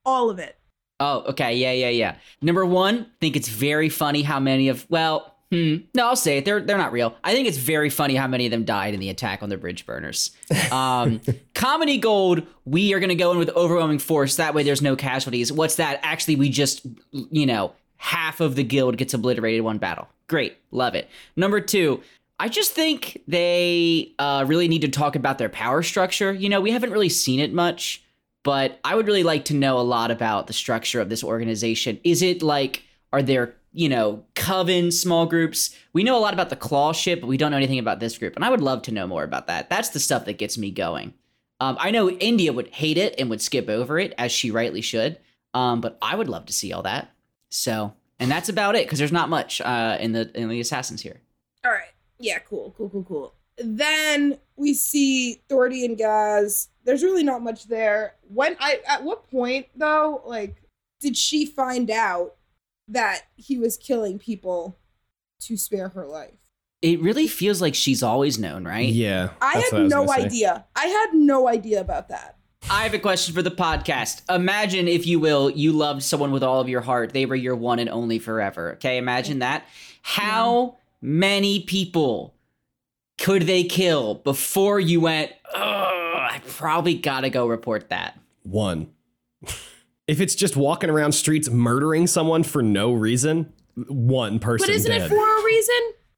all of it. Oh, okay. Yeah, yeah, yeah. Number one, think it's very funny how many of well, hmm, no, I'll say it. They're they're not real. I think it's very funny how many of them died in the attack on the bridge burners. Um, comedy gold. We are gonna go in with overwhelming force. That way, there's no casualties. What's that? Actually, we just you know half of the guild gets obliterated in one battle. Great, love it. Number two. I just think they uh, really need to talk about their power structure. You know, we haven't really seen it much but I would really like to know a lot about the structure of this organization. Is it like, are there, you know, coven small groups? We know a lot about the claw ship, but we don't know anything about this group. And I would love to know more about that. That's the stuff that gets me going. Um, I know India would hate it and would skip over it, as she rightly should. Um, but I would love to see all that. So, and that's about it because there's not much uh, in the in the assassins here. All right. Yeah, cool, cool, cool, cool. Then we see Thordy and Gaz. There's really not much there. When I at what point though, like, did she find out that he was killing people to spare her life? It really feels like she's always known, right? Yeah. I had was no gonna say. idea. I had no idea about that. I have a question for the podcast. Imagine, if you will, you loved someone with all of your heart. They were your one and only forever. Okay, imagine that. How many people could they kill before you went, Ugh, I probably gotta go report that? One. If it's just walking around streets murdering someone for no reason, one person But isn't dead. it for a reason?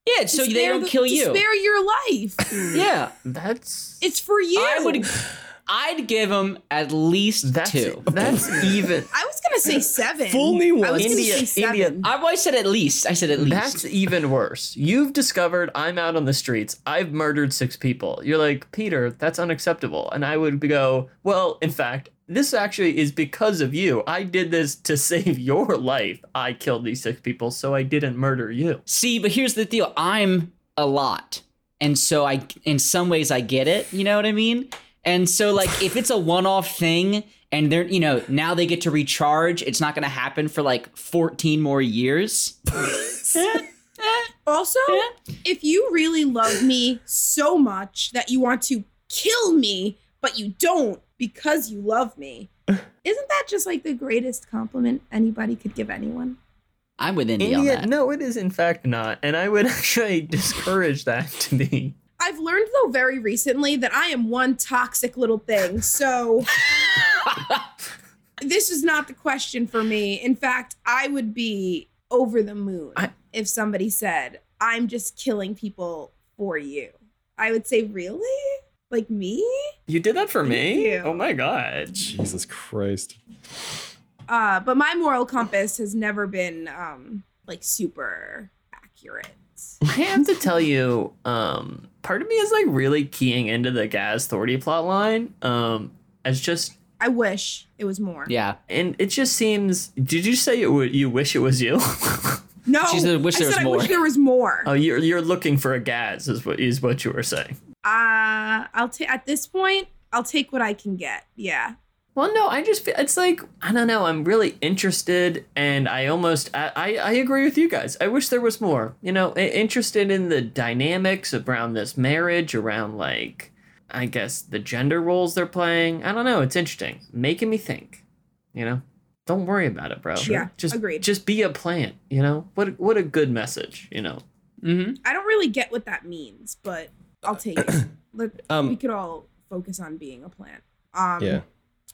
Yeah, To so they spare don't the- kill you. spare your life. yeah, that's It's for you. I would. I'd give them at least that's two. that's even I was gonna say seven. Fool me I once. was gonna India- say seven. India- I've always said at least. I said at least. That's even worse. You've discovered I'm out on the streets. I've murdered six people. You're like, Peter, that's unacceptable. And I would go, well, in fact, this actually is because of you. I did this to save your life. I killed these six people, so I didn't murder you. See, but here's the deal. I'm a lot. And so I in some ways I get it, you know what I mean? And so like if it's a one-off thing and they're, you know, now they get to recharge, it's not going to happen for like 14 more years. Also, if you really love me so much that you want to kill me, but you don't because you love me, isn't that just like the greatest compliment anybody could give anyone? I'm with India, on that. no, it is in fact not. And I would actually discourage that to be. I've learned though very recently that I am one toxic little thing. So this is not the question for me. In fact, I would be over the moon I- if somebody said, "I'm just killing people for you." I would say, "Really? Like me?" You did that for me? you. Oh my god. Jesus Christ. Uh, but my moral compass has never been um like super accurate. I have to tell you, um, part of me is like really keying into the Gaz Thordy plot line. Um, as just I wish it was more. Yeah. and it just seems. Did you say it would, you wish it was you? No, She said, "Wish I there was said I more." wish there was more. oh, you're you're looking for a Gaz, is what is what you were saying. Uh, I'll take at this point. I'll take what I can get. Yeah. Well, no, I just feel it's like I don't know. I'm really interested, and I almost I I, I agree with you guys. I wish there was more. You know, interested in the dynamics around this marriage, around like I guess the gender roles they're playing. I don't know. It's interesting, making me think. You know, don't worry about it, bro. Yeah, just agreed. Just be a plant. You know, what what a good message. You know, Mm-hmm. I don't really get what that means, but I'll take it. Let, Um, we could all focus on being a plant. Um, Yeah.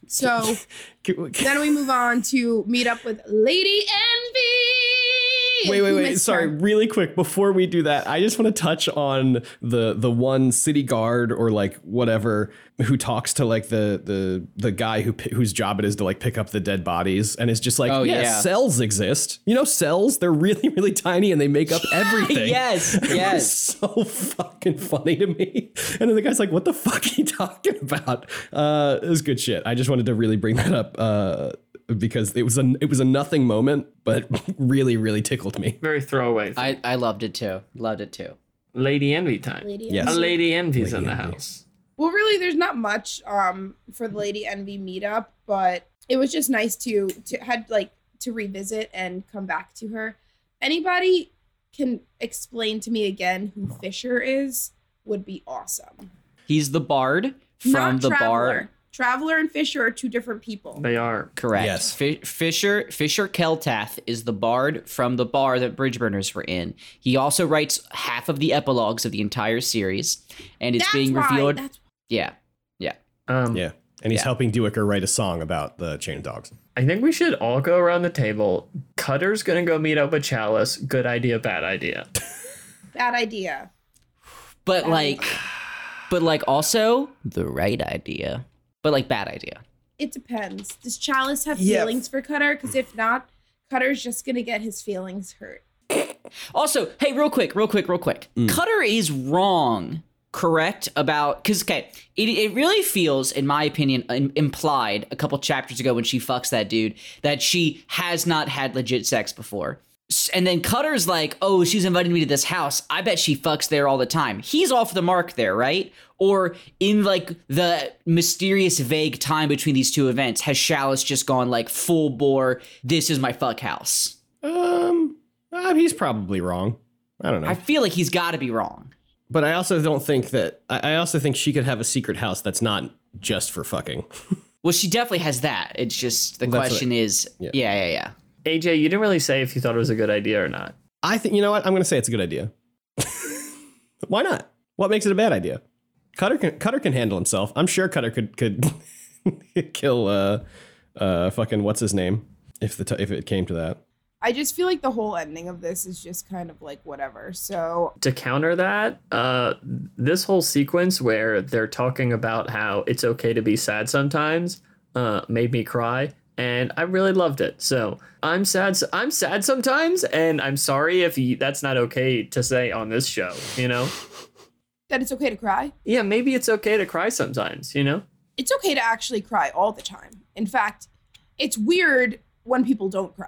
So then we move on to meet up with Lady Envy. Wait, wait, wait. Sorry, her? really quick before we do that, I just want to touch on the the one city guard or like whatever who talks to like the the the guy who whose job it is to like pick up the dead bodies and is just like, Oh, yeah, yeah. cells exist. You know, cells they're really really tiny and they make up everything. yes, yes. so fucking funny to me. And then the guy's like, "What the fuck are you talking about?" Uh, it was good shit. I just wanted to really bring that up uh, because it was a it was a nothing moment, but really really tickled me. Very throwaway. I, I loved it too. Loved it too. Lady Envy time. Lady Yes. A Lady Envy's Lady in the Envy. house. Well, really, there's not much um for the Lady Envy meetup, but it was just nice to to had like to revisit and come back to her. Anybody can explain to me again who Fisher is would be awesome. He's the bard from Not the Traveler. bard. Traveler and Fisher are two different people. They are. Correct. Yes. Fi- Fisher Fisher Keltath is the bard from the bar that Bridgeburners were in. He also writes half of the epilogues of the entire series, and it's That's being why. revealed. That's yeah, yeah. Um, Yeah. And he's Yeah. helping Duiker write a song about the chain of dogs. I think we should all go around the table. Cutter's gonna go meet up with Chalice. Good idea, bad idea. bad idea. But Bad like, but like also the right idea, but like bad idea. It depends. Does Chalice have Yeah. feelings for Cutter? Because if not, Cutter's just gonna get his feelings hurt. Also, hey, real quick, real quick, real quick. Mm. Cutter is wrong, correct? About because okay, it, it really feels, in my opinion, im- implied a couple chapters ago when she fucks that dude that she has not had legit sex before. And then Cutter's like, oh, she's inviting me to this house. I bet she fucks there all the time. He's off the mark there, right? Or in like the mysterious, vague time between these two events, has Chalice just gone like full bore, this is my fuck house? Um, uh, he's probably wrong. I don't know. I feel like he's got to be wrong. but I also don't think that. I also think she could have a secret house that's not just for fucking. Well, she definitely has that. It's just the what- question is, yeah. yeah, yeah, yeah. AJ, you didn't really say if you thought it was a good idea or not. I think you know what I'm going to say. It's a good idea. Why not? What makes it a bad idea? Cutter can Cutter can handle himself. I'm sure Cutter could could kill uh uh fucking what's his name if the t- if it came to that. I just feel like the whole ending of this is just kind of like whatever. So To counter that, uh, this whole sequence where they're talking about how it's okay to be sad sometimes uh, made me cry, and I really loved it. So I'm sad. I'm sad sometimes, and I'm sorry if you, that's not okay to say on this show. You know? that it's okay to cry. Yeah, maybe it's okay to cry sometimes. You know? It's okay to actually cry all the time. In fact, it's weird when people don't cry.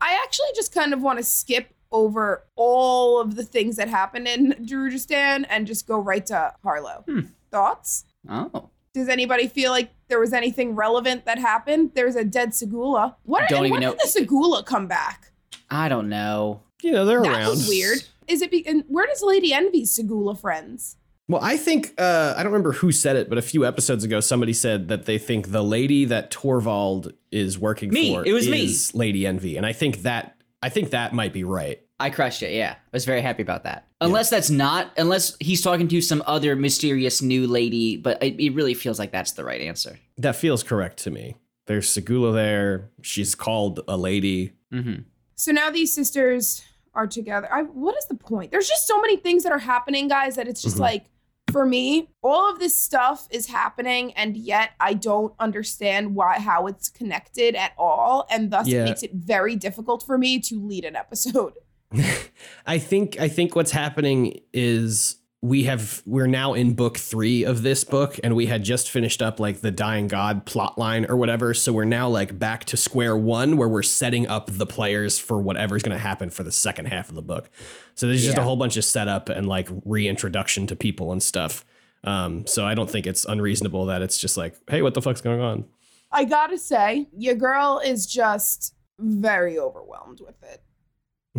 I actually just kind of want to skip over all of the things that happen in Darujhistan and just go right to Harllo. Hmm. Thoughts? Oh, Does anybody feel like there was anything relevant that happened? There's a dead Seguleh. What? Don't even when know- did the Seguleh come back? I don't know. You know they're That around. was weird. Is it? Be- and where does Lady Envy's Seguleh friends? Well, I think uh, I don't remember who said it, but a few episodes ago, somebody said that they think the lady that Torvald is working Me. for It was me. is Lady Envy, and I think that I think that might be right. I crushed it. Yeah, I was very happy about that. Unless that's not, unless he's talking to some other mysterious new lady, but it, it really feels like that's the right answer. That feels correct to me. There's Seguleh there. She's called a lady. Mm-hmm. So now these sisters are together. I, what is the point? There's just so many things that are happening, guys, that it's just Mhm. like, for me, all of this stuff is happening, and yet I don't understand why how it's connected at all, and thus Yeah. it makes it very difficult for me to lead an episode. I think I think what's happening is we have we're now in book three of this book, and we had just finished up like the dying god plot line or whatever. So we're now like back to square one, where we're setting up the players for whatever's going to happen for the second half of the book. So there's just a whole bunch of setup and like reintroduction to people and stuff. Um, so I don't think it's unreasonable that it's just like, hey, what the fuck's going on? I gotta say, your girl is just very overwhelmed with it.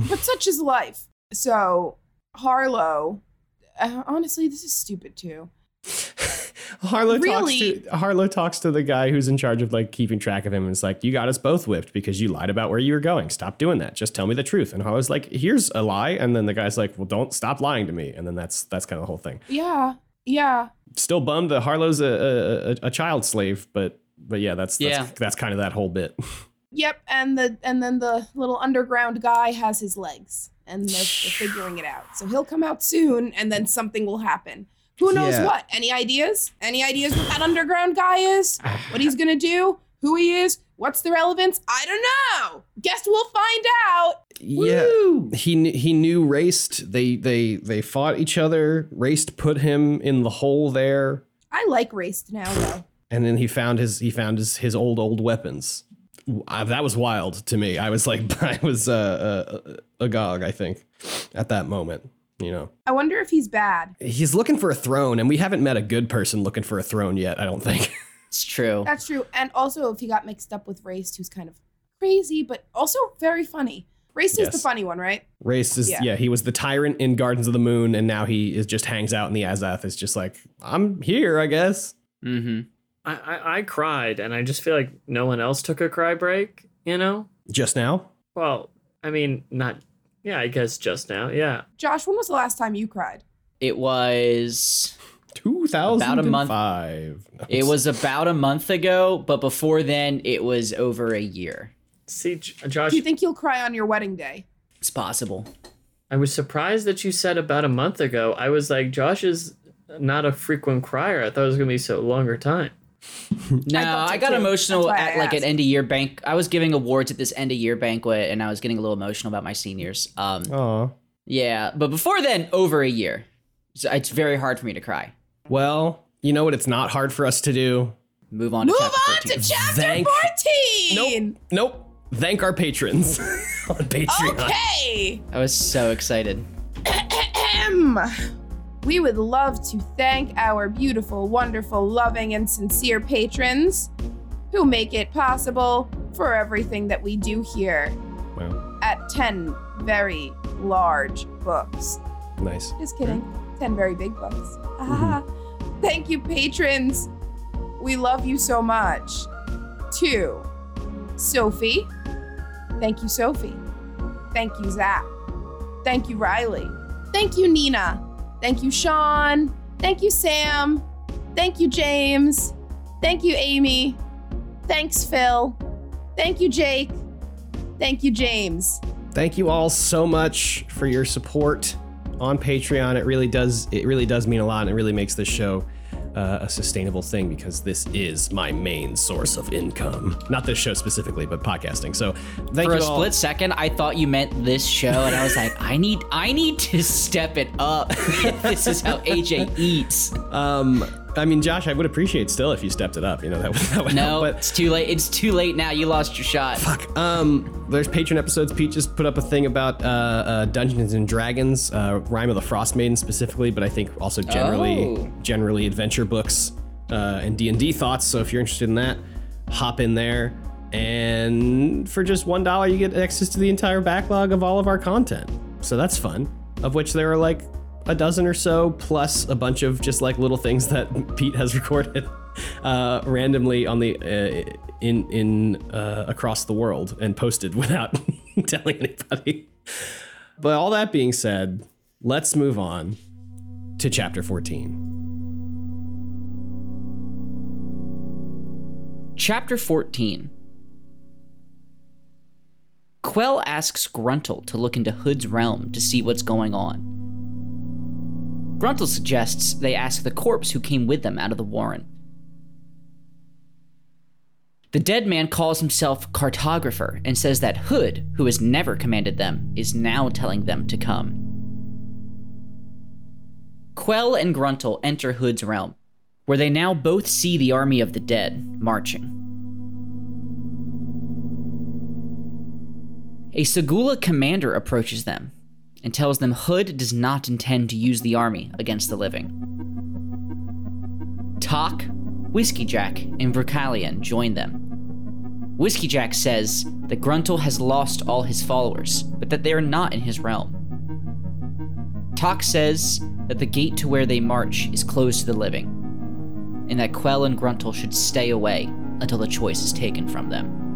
But such is life. So, Harllo, uh, honestly, this is stupid too. Harllo Really? talks to Harllo talks to the guy who's in charge of like keeping track of him and it's like, You got us both whipped because you lied about where you were going. Stop doing that. Just tell me the truth. And Harllo's like, Here's a lie. And then the guy's like, Well, don't stop lying to me. And then that's that's kind of the whole thing. Yeah, yeah. Still bummed that Harllo's a a, a, a child slave, but but yeah, that's that's, Yeah. that's kind of that whole bit. Yep, and the and then the little underground guy has his legs, and they're, they're figuring it out. So he'll come out soon, and then something will happen. Who knows Yeah. what? Any ideas? Any ideas what that underground guy is? What he's gonna do? Who he is? What's the relevance? I don't know. Guess we'll find out. Yeah. Woo! He he knew Raest. They they they fought each other. Raest put him in the hole there, I like Raest now though. and then he found his he found his his old old weapons. Uh, that was wild to me. I was like I was uh, uh, agog. I think at that moment. You know, I wonder if he's bad. he's looking for a throne, and we haven't met a good person looking for a throne yet. I don't think. It's true. That's true. And also if he got mixed up with Raest, who's kind of crazy, but also very funny. Raest is the funny one, right? Raest is Yeah. yeah. He was the tyrant in Gardens of the Moon, and now he is just hangs out in the Azath. Is just like I'm here, I guess. Mm-hmm. I, I I cried, and I just feel like no one else took a cry break. You know? Just now. Well, I mean, not. Yeah, I guess just now. Yeah. Josh, when was the last time you cried? It was 2005. about a month It was about a month ago, but before then it was over a year. See, uh, Josh, Do you think you'll cry on your wedding day? It's possible. I was surprised that you said about a month ago. I was like, Josh is not a frequent crier. I thought it was gonna be so longer time. No, thought I, got too. emotional at like an end of year bank. I was giving awards at this end of year banquet, and I was getting a little emotional about my seniors. Um, Aw. yeah, but before then, over a year. So it's very hard for me to cry. Well, you know what? It's not hard for us to do. Move on to Move chapter on 14. to chapter Thank- 14. Nope. Nope. Thank our patrons on Patreon. Okay. I was so excited. We would love to thank our beautiful, wonderful, loving, and sincere patrons who make it possible for everything that we do here Wow. at 10 very large books. Nice. Just kidding. 10 very big books. Ah, thank you, patrons. We love you so much. Two, Sophie. Thank you, Sophie. Thank you, Zach. Thank you, Riley. Thank you, Nina. Thank you, Sean. Thank you, Sam. Thank you, James. Thank you, Amy. Thanks, Phil. Thank you, Jake. Thank you, James. Thank you all so much for your support on Patreon. It really does. It really does mean a lot, and it really makes this show uh, a sustainable thing because this is my main source of income. Not this show specifically, but podcasting. So thank For you a all. split second, I thought you meant this show, and I was like, I need, I need to step it up. this is how AJ eats. Um, I mean, Josh, I would appreciate still if you stepped it up. You know that would, that would No, help. But it's too late. It's too late now. You lost your shot. Fuck. Um, there's patron episodes. Pete just put up a thing about uh, uh, Dungeons and Dragons, uh, Rhyme of the Frost Maiden specifically, but I think also generally, Oh. generally adventure books uh, and D and D thoughts. So if you're interested in that, hop in there. And for just one dollar, you get access to the entire backlog of all of our content. So that's fun. Of which there are like a dozen or so, plus a bunch of just like little things that Pete has recorded uh, randomly on the uh, in in uh, across the world and posted without telling anybody. But all that being said, let's move on to chapter 14. Chapter 14 Quell asks Gruntle to look into Hood's realm to see what's going on. Gruntle suggests they ask the corpse who came with them out of the warren. The dead man calls himself Cartographer and says that Hood, who has never commanded them, is now telling them to come. Quell and Gruntle enter Hood's realm, where they now both see the army of the dead marching. A Seguleh commander approaches them and tells them Hood does not intend to use the army against the living. Toc, Whiskey Jack, and Brukhalian join them. Whiskeyjack says that Gruntle has lost all his followers, but that they are not in his realm. Toc says that the gate to where they march is closed to the living, and that Quell and Gruntle should stay away until the choice is taken from them.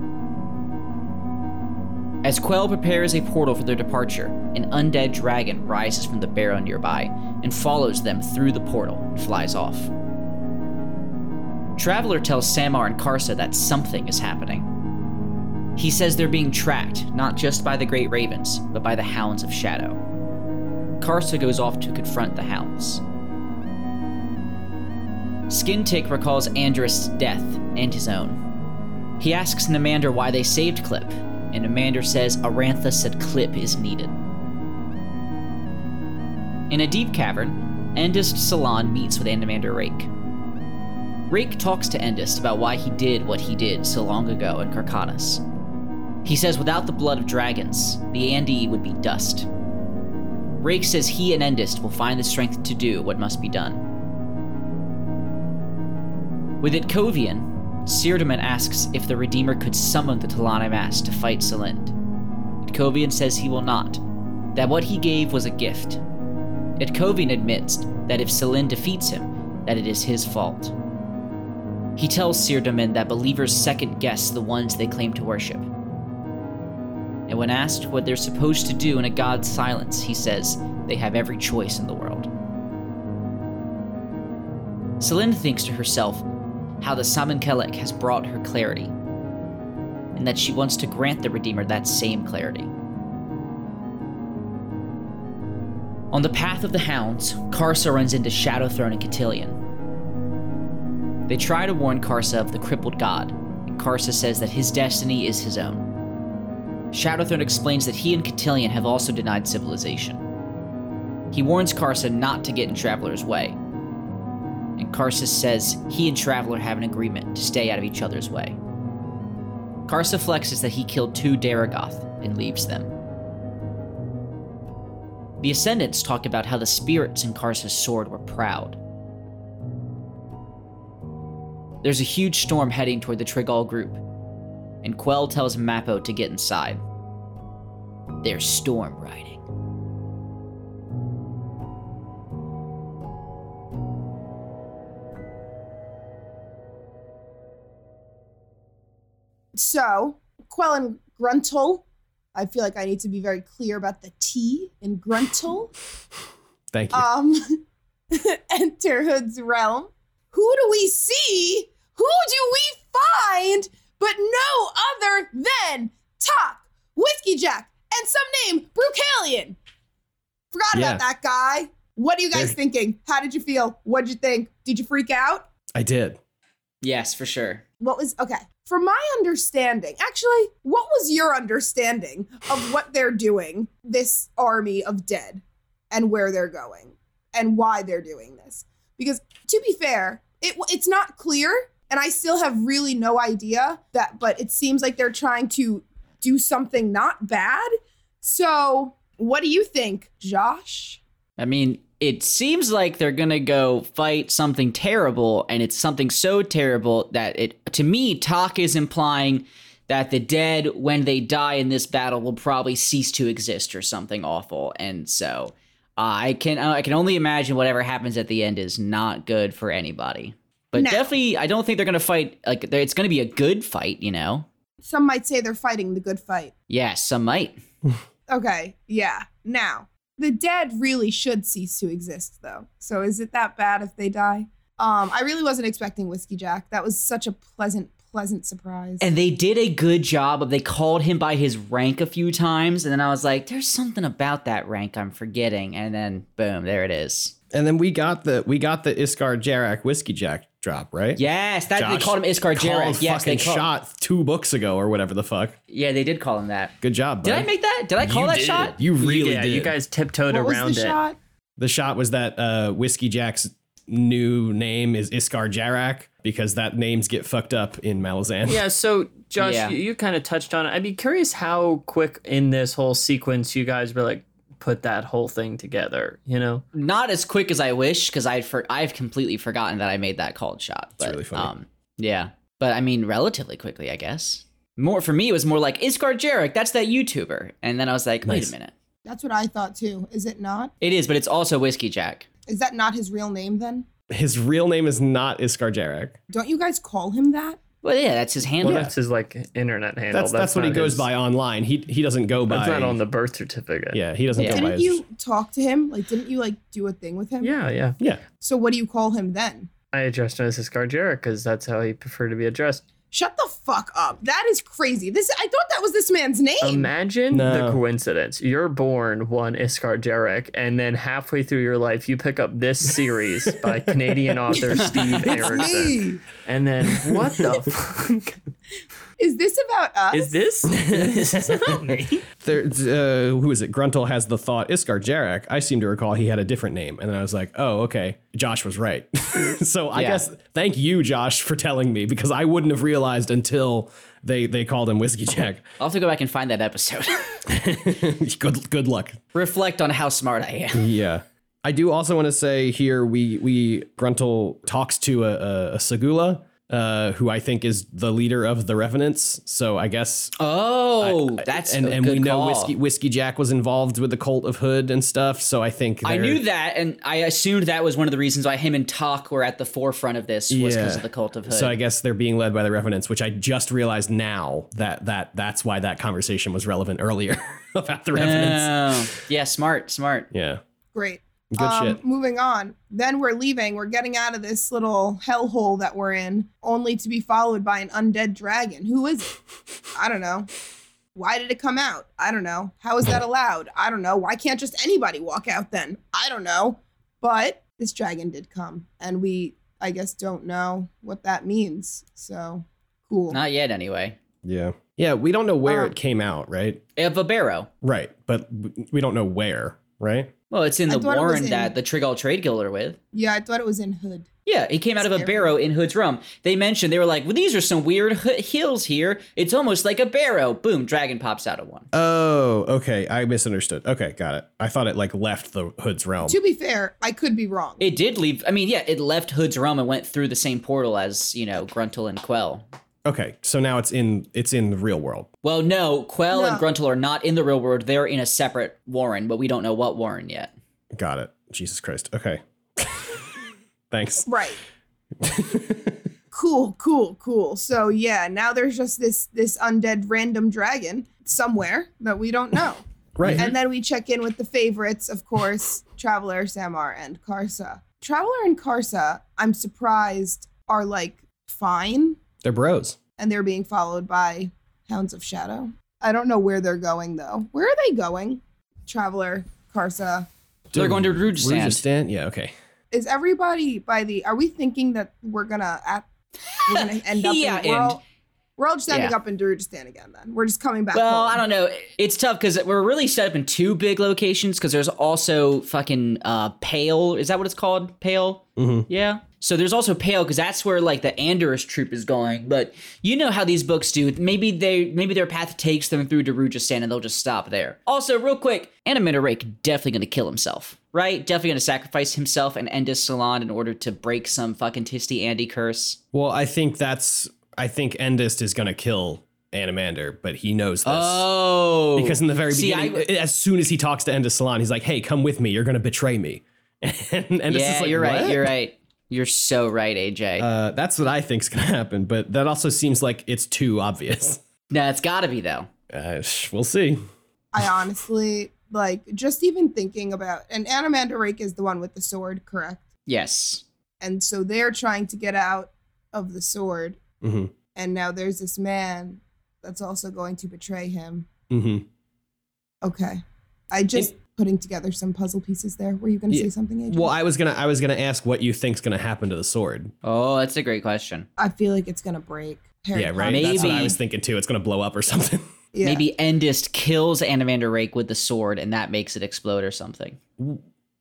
As Quell prepares a portal for their departure, an undead dragon rises from the barrow nearby and follows them through the portal and flies off. Traveler tells Samar and Karsa that something is happening. He says they're being tracked, not just by the Great Ravens, but by the Hounds of Shadow. Karsa goes off to confront the Hounds. Skintick recalls Andrus' death and his own. He asks Nimander why they saved Clip, and Nimander says Aranatha said Clip is needed. In a deep cavern, Endest Silann meets with Anomander Rake. Rake talks to Endest about why he did what he did so long ago in Kharkanas. He says without the blood of dragons, the Andii would be dust. Rake says he and Endest will find the strength to do what must be done. With Itkovian, Seerdomin asks if the Redeemer could summon the T'lan Imass to fight Salind. Itkovian says he will not, that what he gave was a gift. Itkovian admits that if Salind defeats him, that it is his fault. He tells Seerdomin that believers second guess the ones they claim to worship. And when asked what they're supposed to do in a god's silence, he says they have every choice in the world. Selind thinks to herself how the Saemankelyk has brought her clarity, and that she wants to grant the Redeemer that same clarity. On the path of the Hounds, Karsa runs into Shadowthrone and Cotillion. They try to warn Karsa of the crippled god, and Karsa says that his destiny is his own. Shadowthrone explains that he and Cotillion have also denied civilization. He warns Karsa not to get in Traveler's way, and Karsa says he and Traveler have an agreement to stay out of each other's way. Karsa flexes that he killed two Daragoth and leaves them. The Ascendants talk about how the spirits in Karsa's sword were proud. There's a huge storm heading toward the Trygalle group, and Quell tells Mappo to get inside. They're storm riding. So, Quell and Gruntle. I feel like I need to be very clear about the T in Gruntle. Thank you. um, enter Hood's realm. Who do we see? Who do we find but no other than Toc, Whiskey Jack, and some name Brukhalian? Forgot Yeah. about that guy. What are you guys There- thinking? How did you feel? What'd you think? Did you freak out? I did. Yes, for sure. What was okay? From my understanding, actually, what was your understanding of what they're doing, this army of dead, and where they're going, and why they're doing this? Because to be fair, it it's not clear, and I still have really no idea that. But it seems like they're trying to do something not bad. So, what do you think, Josh? I mean, it seems like they're gonna go fight something terrible, and it's something so terrible that it, to me, talk is implying that the dead, when they die in this battle, will probably cease to exist or something awful. And so, uh, I can I can only imagine whatever happens at the end is not good for anybody. But No. definitely, I don't think they're gonna fight like it's gonna be a good fight, you know. Some might say they're fighting the good fight. Yes, some might. Okay, yeah. Now, the dead really should cease to exist though. So is it that bad if they die? Um, I really wasn't expecting Whiskeyjack. That was such a pleasant, pleasant surprise. And they did a good job of they called him by his rank a few times, and then I was like, "There's something about that rank I'm forgetting," and then boom, there it is. And then we got the we got the Iskar Jarak Whiskeyjack drop, right? Yes, that they called him Iskar called Jarek. Yes, they fucking called. shot two books ago or whatever the fuck. Yeah, they did call him that. Good job, Did bud. I make that? Did I call You that did. shot? You really yeah, did. you guys tiptoed what was around the it. shot? the shot was that uh, Whiskeyjack's new name is Iskar Jarak because that names get fucked up in Malazan. Yeah, so Josh, Yeah. you, you kind of touched on it. I'd be curious how quick in this whole sequence you guys were like put that whole thing together, you know? Not as quick as I wish, because I for I've completely forgotten that I made that called shot. But, really funny. Um, yeah, but I mean, relatively quickly, I guess. More for me, it was more like Iskar Jarak. That's that YouTuber, and then I was like, wait a minute, That's what I thought too. Is it not? it is, but it's also Whiskeyjack. Is that not his real name then? His real name is not Iskar Jarak. Don't you guys call him that? Well, yeah, that's his handle. Well, that's his like internet handle. That's that's, what he goes his- by online. He he doesn't go by. That's not on the birth certificate. Yeah, he doesn't Yeah. go by. Didn't His, you talk to him? Like, didn't you like do a thing with him? Yeah, yeah. yeah, So what do you call him then? I addressed him as Iskar Jarak because that's how he preferred to be addressed. Shut the fuck up. That is crazy. This I thought that was this man's name. Imagine No. the coincidence. You're born one Iskar Jarak, and then halfway through your life, you pick up this series by Canadian author Steve Erikson. Me. And then, what the fuck Is this about us? is this? this is not me. There, uh, who is it? Gruntle has the thought Iskar Jarak. I seem to recall he had a different name, and then I was like, oh, okay. Josh was right. so I Yeah. guess thank you, Josh, for telling me because I wouldn't have realized until they they called him Whiskeyjack. I'll have to go back and find that episode. good good luck. Reflect on how smart I am. Yeah. I do also want to say here we we Gruntle talks to a, a, a Seguleh, uh, who I think is the leader of the Revenants. So I guess Oh, that's and a and good we know call. Whiskey Whiskeyjack was involved with the cult of Hood and stuff. So I think I knew that, and I assumed that was one of the reasons why him and Toc were at the forefront of this was because Yeah. of the cult of Hood. So I guess they're being led by the Revenants, which I just realized now that that that's why that conversation was relevant earlier about the Revenants. Oh, yeah, smart, smart. yeah, Great. Good um, shit. Moving on. Then we're leaving. We're getting out of this little hellhole that we're in, only to be followed by an undead dragon. Who is it? I don't know. Why did it come out? I don't know. How is that allowed? I don't know. Why can't just anybody walk out then? I don't know. But this dragon did come, and we, I guess, don't know what that means. So cool. Not yet, anyway. Yeah, yeah. We don't know where Um, it came out, right? Of a barrow. Right, but we don't know where, right? Well, it's in the thought it was warren in- that the Trygalle trade guild are with. yeah, I thought it was in Hood. Yeah, he came out of a barrow in Hood's realm. They mentioned they were like, "Well, these are some weird h- hills here. It's almost like a barrow." Boom, dragon pops out of one. Oh, okay. I misunderstood. Okay, got it. I thought it like left the Hood's realm. To be fair, I could be wrong. It did leave. I mean, yeah, it left Hood's realm and went through the same portal as you know Gruntle and Quell. Okay, so now it's in it's in the real world. Well, no, Quell and No. Gruntle are not in the real world. They're in a separate warren, but we don't know what warren yet. Got it. Jesus Christ. Okay. Thanks. Right. cool, cool, cool. So yeah, now there's just this this undead random dragon somewhere that we don't know. Right. And then we check in with the favorites, of course, Traveler, Samar, and Karsa. Traveler and Karsa, I'm surprised, are like fine They're bros. and they're being followed by Hounds of Shadow. I don't know where they're going though. Where are they going? Traveler, Karsa. They're going to Rujistan. Rujistan? Yeah, okay. Is everybody by the are we thinking that we're gonna at we're gonna end up Yeah, in, we're, all, we're all just ending Yeah. up in Darujhistan again then. We're just coming back Well, home. I don't know. It's tough because we're really set up in two big locations. Because there's also fucking uh, Pale. Is that what it's called? Pale. Mm-hmm. Yeah. So there's also Pale because that's where like the Andorus troop is going. But you know how these books do. Maybe they maybe their path takes them through Darujhistan and they'll just stop there. Also, real quick, Anomander Rake definitely gonna kill himself. Right? Definitely gonna sacrifice himself and end his salon in order to break some fucking Tiste Andii curse. Well, I think that's I think Endest is gonna kill Anomander, but he knows this. Oh, because in the very See, beginning, I- as soon as he talks to Endest Silann, he's like, "Hey, come with me. You're gonna betray me." And Endest yeah, is like, you're right. You're right. You're so right, AJ. Uh, that's what I think's gonna happen, but that also seems like it's too obvious. no, it's got to be though. Uh, we'll see. I honestly like just even thinking about and Anomander Rake is the one with the sword, correct? Yes. And so they're trying to get out of the sword, hmm and now there's this man that's also going to betray him. hmm Okay. I just putting together some puzzle pieces there. Were you gonna Yeah. say something, AJ? Well, I was gonna I was gonna ask what you think's gonna happen to the sword. Oh, that's a great question. I feel like it's gonna break. Harry yeah, right. Potter. That's what I was thinking too. It's gonna blow up or something. Yeah. Maybe Endest kills Anomander Rake with the sword, and that makes it explode or something.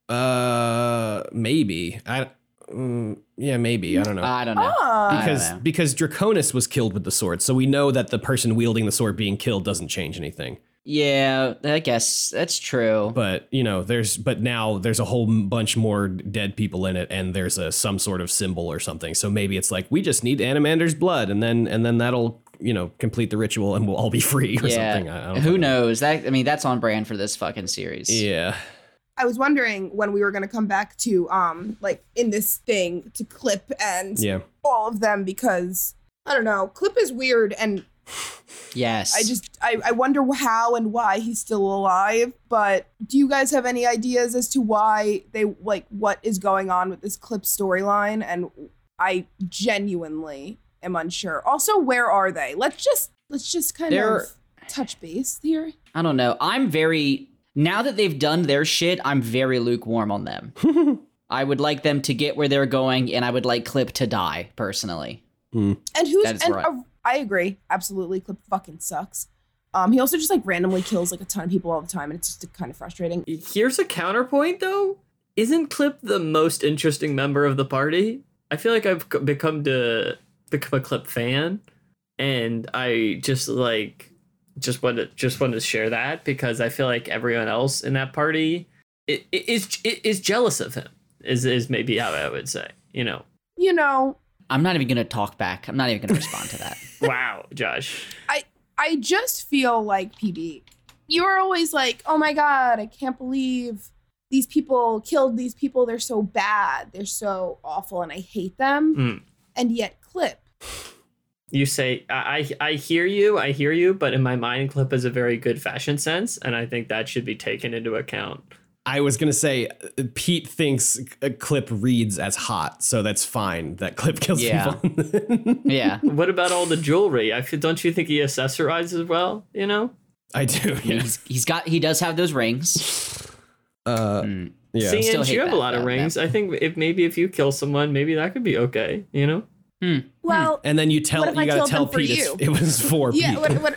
Uh, maybe. I. Mm, yeah, maybe. I don't know. I don't know. Ah. I don't because know. because Draconus was killed with the sword, so we know that the person wielding the sword being killed doesn't change anything. Yeah, I guess that's true. But you know, there's but now there's a whole bunch more dead people in it, and there's a some sort of symbol or something. So maybe it's like we just need Anomander's blood, and then and then that'll you know complete the ritual, and we'll all be free or yeah. something. I, I don't know. Who fucking knows? That I mean, that's on brand for this fucking series. Yeah. I was wondering when we were gonna come back to um like in this thing to Clip and Yeah. all of them because I don't know. Clip is weird and Yes. I just I, I wonder how and why he's still alive. But do you guys have any ideas as to why they like what is going on with this Clip storyline? And I genuinely am unsure. Also, where are they? Let's just let's just kind They're- of touch base here. I don't know. I'm very now that they've done their shit. I'm very lukewarm on them. I would like them to get where they're going, and I would like Clip to die personally. Hmm. And who's That is and right. I agree. Absolutely. Clip fucking sucks. Um, he also just like randomly kills like a ton of people all the time, and it's just kind of frustrating. Here's a counterpoint, though. Isn't Clip the most interesting member of the party? I feel like I've become to become a Clip fan, and I just like just want to just want to share that because I feel like everyone else in that party i- i- is is jealous of him. Is is maybe how I would say. You know. You know, I'm not even gonna talk back. I'm not even gonna respond to that. Wow, Josh. I I just feel like PB. You're always like, oh my god, I can't believe these people killed these people. They're so bad. They're so awful, and I hate them. Mm. And yet, Clip. You say I, I I hear you, I hear you, but in my mind, Clip has a very good fashion sense, and I think that should be taken into account. I was gonna say uh, Pete thinks a clip reads as hot, so that's fine. That clip kills Yeah. people. Yeah. What about all the jewelry? I feel, don't you think he accessorizes well? You know, I do. Yeah. He's he's got he does have those rings. Uh, Mm. yeah. see, still and you have a that, lot of though, rings. I think if maybe if you kill someone, maybe that could be okay. You know, Well, and then you tell What I you gotta tell them for Pete it's, it was for yeah. Pete. What, what,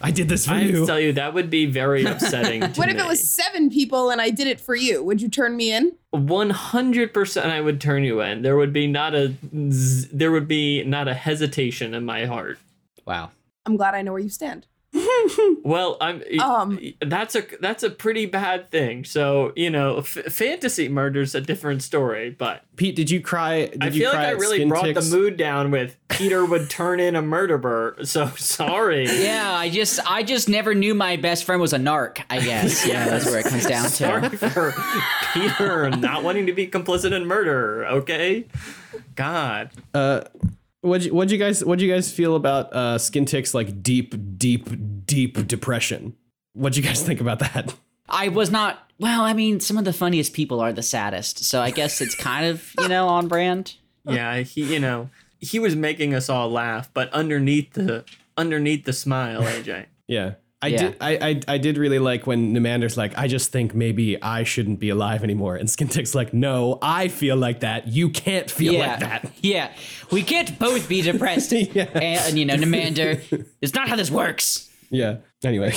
I did this for you. I have you. to tell you that would be very upsetting. to what if me. it was seven people and I did it for you? Would you turn me in? one hundred percent? I would turn you in. There would be not a there would be not a hesitation in my heart. Wow. I'm glad I know where you stand. Well, I'm. Um, that's a that's a pretty bad thing. So you know, f- fantasy murder's a different story. But Pete, did you cry? Did I you feel cry like I really brought Ticks? the mood down with Peter would turn in a murderer. So sorry. Yeah, I just I just never knew my best friend was a narc. I guess. Yeah, that's where it comes down Sorry to. for Peter not wanting to be complicit in murder. Okay. God. Uh, what'd you, what'd you guys what'd you guys feel about uh, Skintick's like deep, deep, deep depression? What'd you guys think about that? I was not. Well, I mean, some of the funniest people are the saddest, so I guess it's kind of you know on brand. Yeah. He. You know. He was making us all laugh, but underneath the underneath the smile, AJ. Yeah. I Yeah. did. I, I I did really like when Nimander's like, I just think maybe I shouldn't be alive anymore, and Skintick's like, No, I feel like that. You can't feel yeah, like that. yeah. We can't both be depressed. Yeah. and, and, you know, Nimander, it's not how this works. Yeah. Anyway,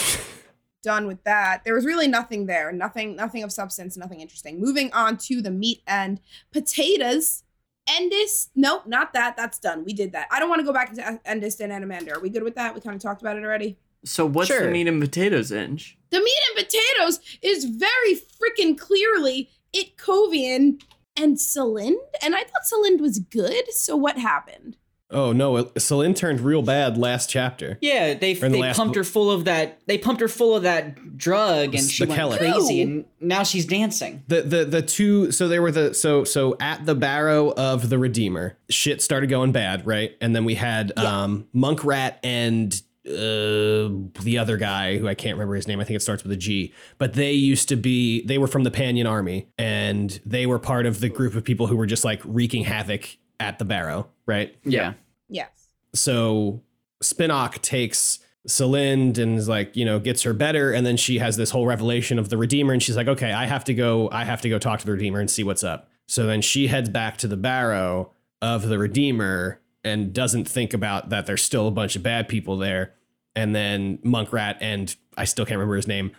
done with that. There was really nothing there. Nothing, nothing of substance, nothing interesting. Moving on to the meat and potatoes. Endest, nope, not that. That's done. We did that. I don't want to go back into Endest and Anomander. Are we good with that? We kind of talked about it already. So what's the meat and potatoes, Inge? The meat and potatoes is very freaking clearly Itkovian and Salind, and I thought Salind was good. So what happened? oh no, Salind turned real bad last chapter. Yeah, they in the they pumped book. her full of that. They pumped her full of that drug, and The she went crazy, and now she's dancing. The the the two so there were the so so at the barrow of the Redeemer, shit started going bad, right? And then we had um Monkrat and uh the other guy who I can't remember his name. I think it starts with a G. But they used to be they were from the Pannion army and they were part of the group of people who were just like wreaking havoc at the barrow, right? Yeah, Yes. so Spinnock takes Salind and is like, you know, gets her better, and then she has this whole revelation of the Redeemer, and she's like, okay, I have to go, I have to go talk to the Redeemer and see what's up. So then she heads back to the barrow of the Redeemer and doesn't think about that there's still a bunch of bad people there. And then Monkrat and I still can't remember his name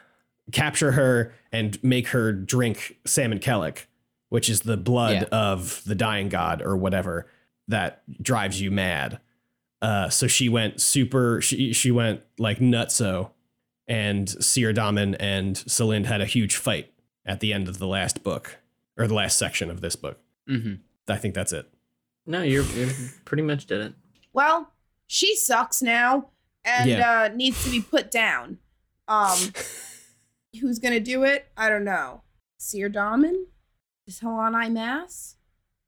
capture her and make her drink Saemankelyk, which is the blood Yeah. of the dying god or whatever that drives you mad. Uh, so she went super. She she went like nutso, and Seerdomin and Salind had a huge fight at the end of the last book or the last section of this book. hmm I think that's it. No, you're, you pretty much did it. Well, she sucks now and Yeah. uh, needs to be put down. Um, who's gonna do it? I don't know. Seerdomin? Is T'lan Imass?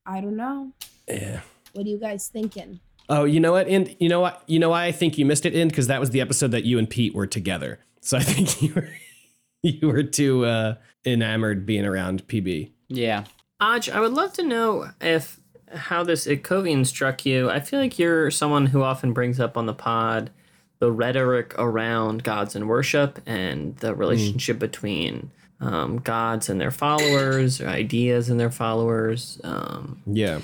I don't know. Yeah. What are you guys thinking? Oh, you know what? And you know what? You know why I think you missed it in because that was the episode that you and Pete were together. So I think you were you were too uh, enamored being around PB. yeah. Aj, I would love to know if how this Itkovian struck you. I feel like you're someone who often brings up on the pod the rhetoric around gods and worship and the relationship between um, gods and their followers, or ideas and their followers. Um, Yeah.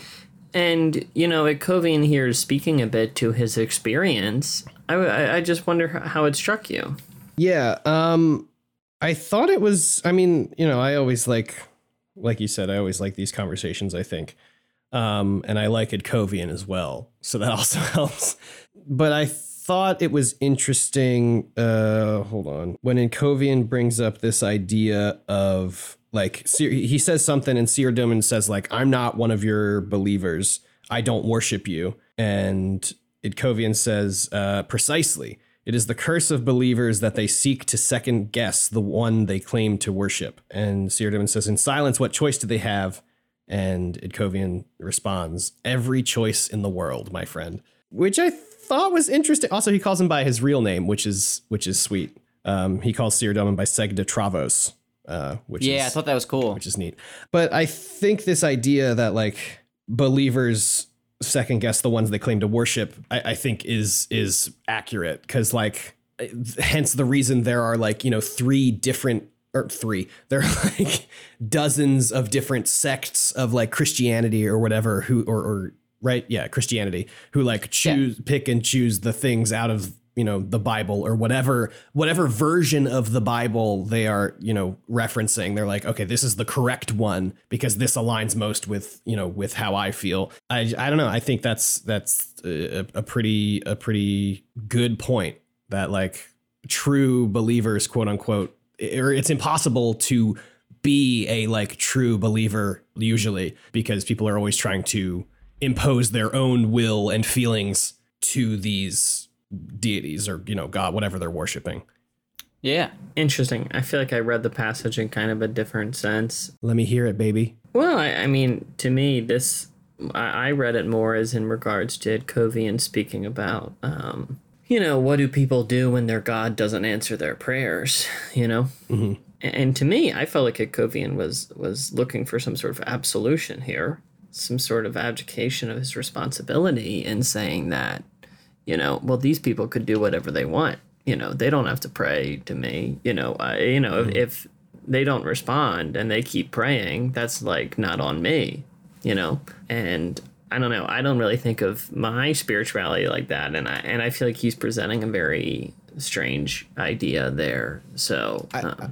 and you know, Itkovian here is speaking a bit to his experience. I, I, I just wonder how it struck you. Yeah. Um, I thought it was. I mean, you know, I always like, like you said, I always like these conversations. I think, um, and I like Itkovian as well, so that also helps. But I thought it was interesting. Uh, hold on, when Itkovian brings up this idea of like, he says something, and Seerdomin says like, "I'm not one of your believers. I don't worship you," and Itkovian says, uh, precisely. It is the curse of believers that they seek to second guess the one they claim to worship. And Seerdomin says, In silence, what choice do they have? And Itkovian responds, Every choice in the world, my friend. Which I thought was interesting. Also, he calls him by his real name, which is which is sweet. Um, he calls Seerdomin by Segda Travos, uh, which Yeah, I thought that was cool. which is neat. But I think this idea that like believers second guess the ones they claim to worship, I, I think is is accurate because like hence the reason there are like you know three different or three there are like dozens of different sects of like Christianity or whatever who or, or right? Yeah Christianity who like choose pick and choose the things out of you know the bible or whatever whatever version of the bible they are you know referencing. They're like okay this is the correct one because this aligns most with you know with how i feel. I i don't know. I think that's that's a, a pretty a pretty good point that like true believers quote unquote or it's impossible to be a like true believer usually because people are always trying to impose their own will and feelings to these deities or you know god whatever they're worshiping Yeah. Interesting. I feel like I read the passage in kind of a different sense. let me hear it baby Well, I, I mean, to me, this I, I read it more as in regards to Kovian speaking about, um, you know, what do people do when their God doesn't answer their prayers? You know, Mm-hmm. A- and to me, I felt like Kovian was was looking for some sort of absolution here, some sort of abdication of his responsibility, in saying that, you know, well, these people could do whatever they want. You know, they don't have to pray to me. You know, I, you know, if, if they don't respond and they keep praying, that's like not on me, you know? And I don't know, I don't really think of my spirituality like that and I and I feel like he's presenting a very strange idea there. So um, I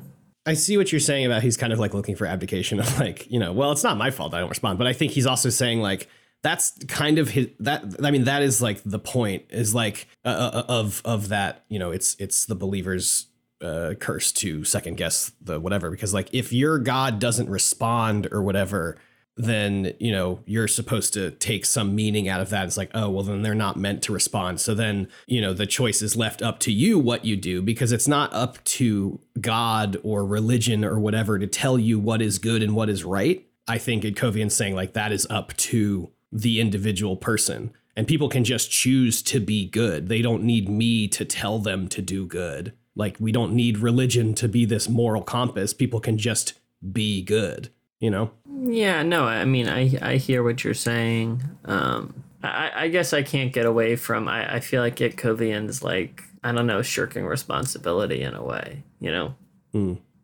see what you're saying about he's kind of like looking for abdication of like, you know, well, it's not my fault I don't respond, but I think he's also saying like that's kind of his that I mean that is like the point is like uh, uh, of of that, you know, it's it's the believer's uh curse to second guess the whatever because like if your god doesn't respond or whatever then you know you're supposed to take some meaning out of that. It's like oh well then they're not meant to respond. So then you know the choice is left up to you what you do because it's not up to god or religion or whatever to tell you what is good and what is right. I think Kovian's saying like that is up to the individual person. And people can just choose to be good. They don't need me to tell them to do good. Like we don't need religion to be this moral compass. People can just be good you know yeah, no, I mean I I hear what you're saying. Um I, I guess I can't get away from I, I feel like Itkovian's like I don't know, shirking responsibility in a way, you know?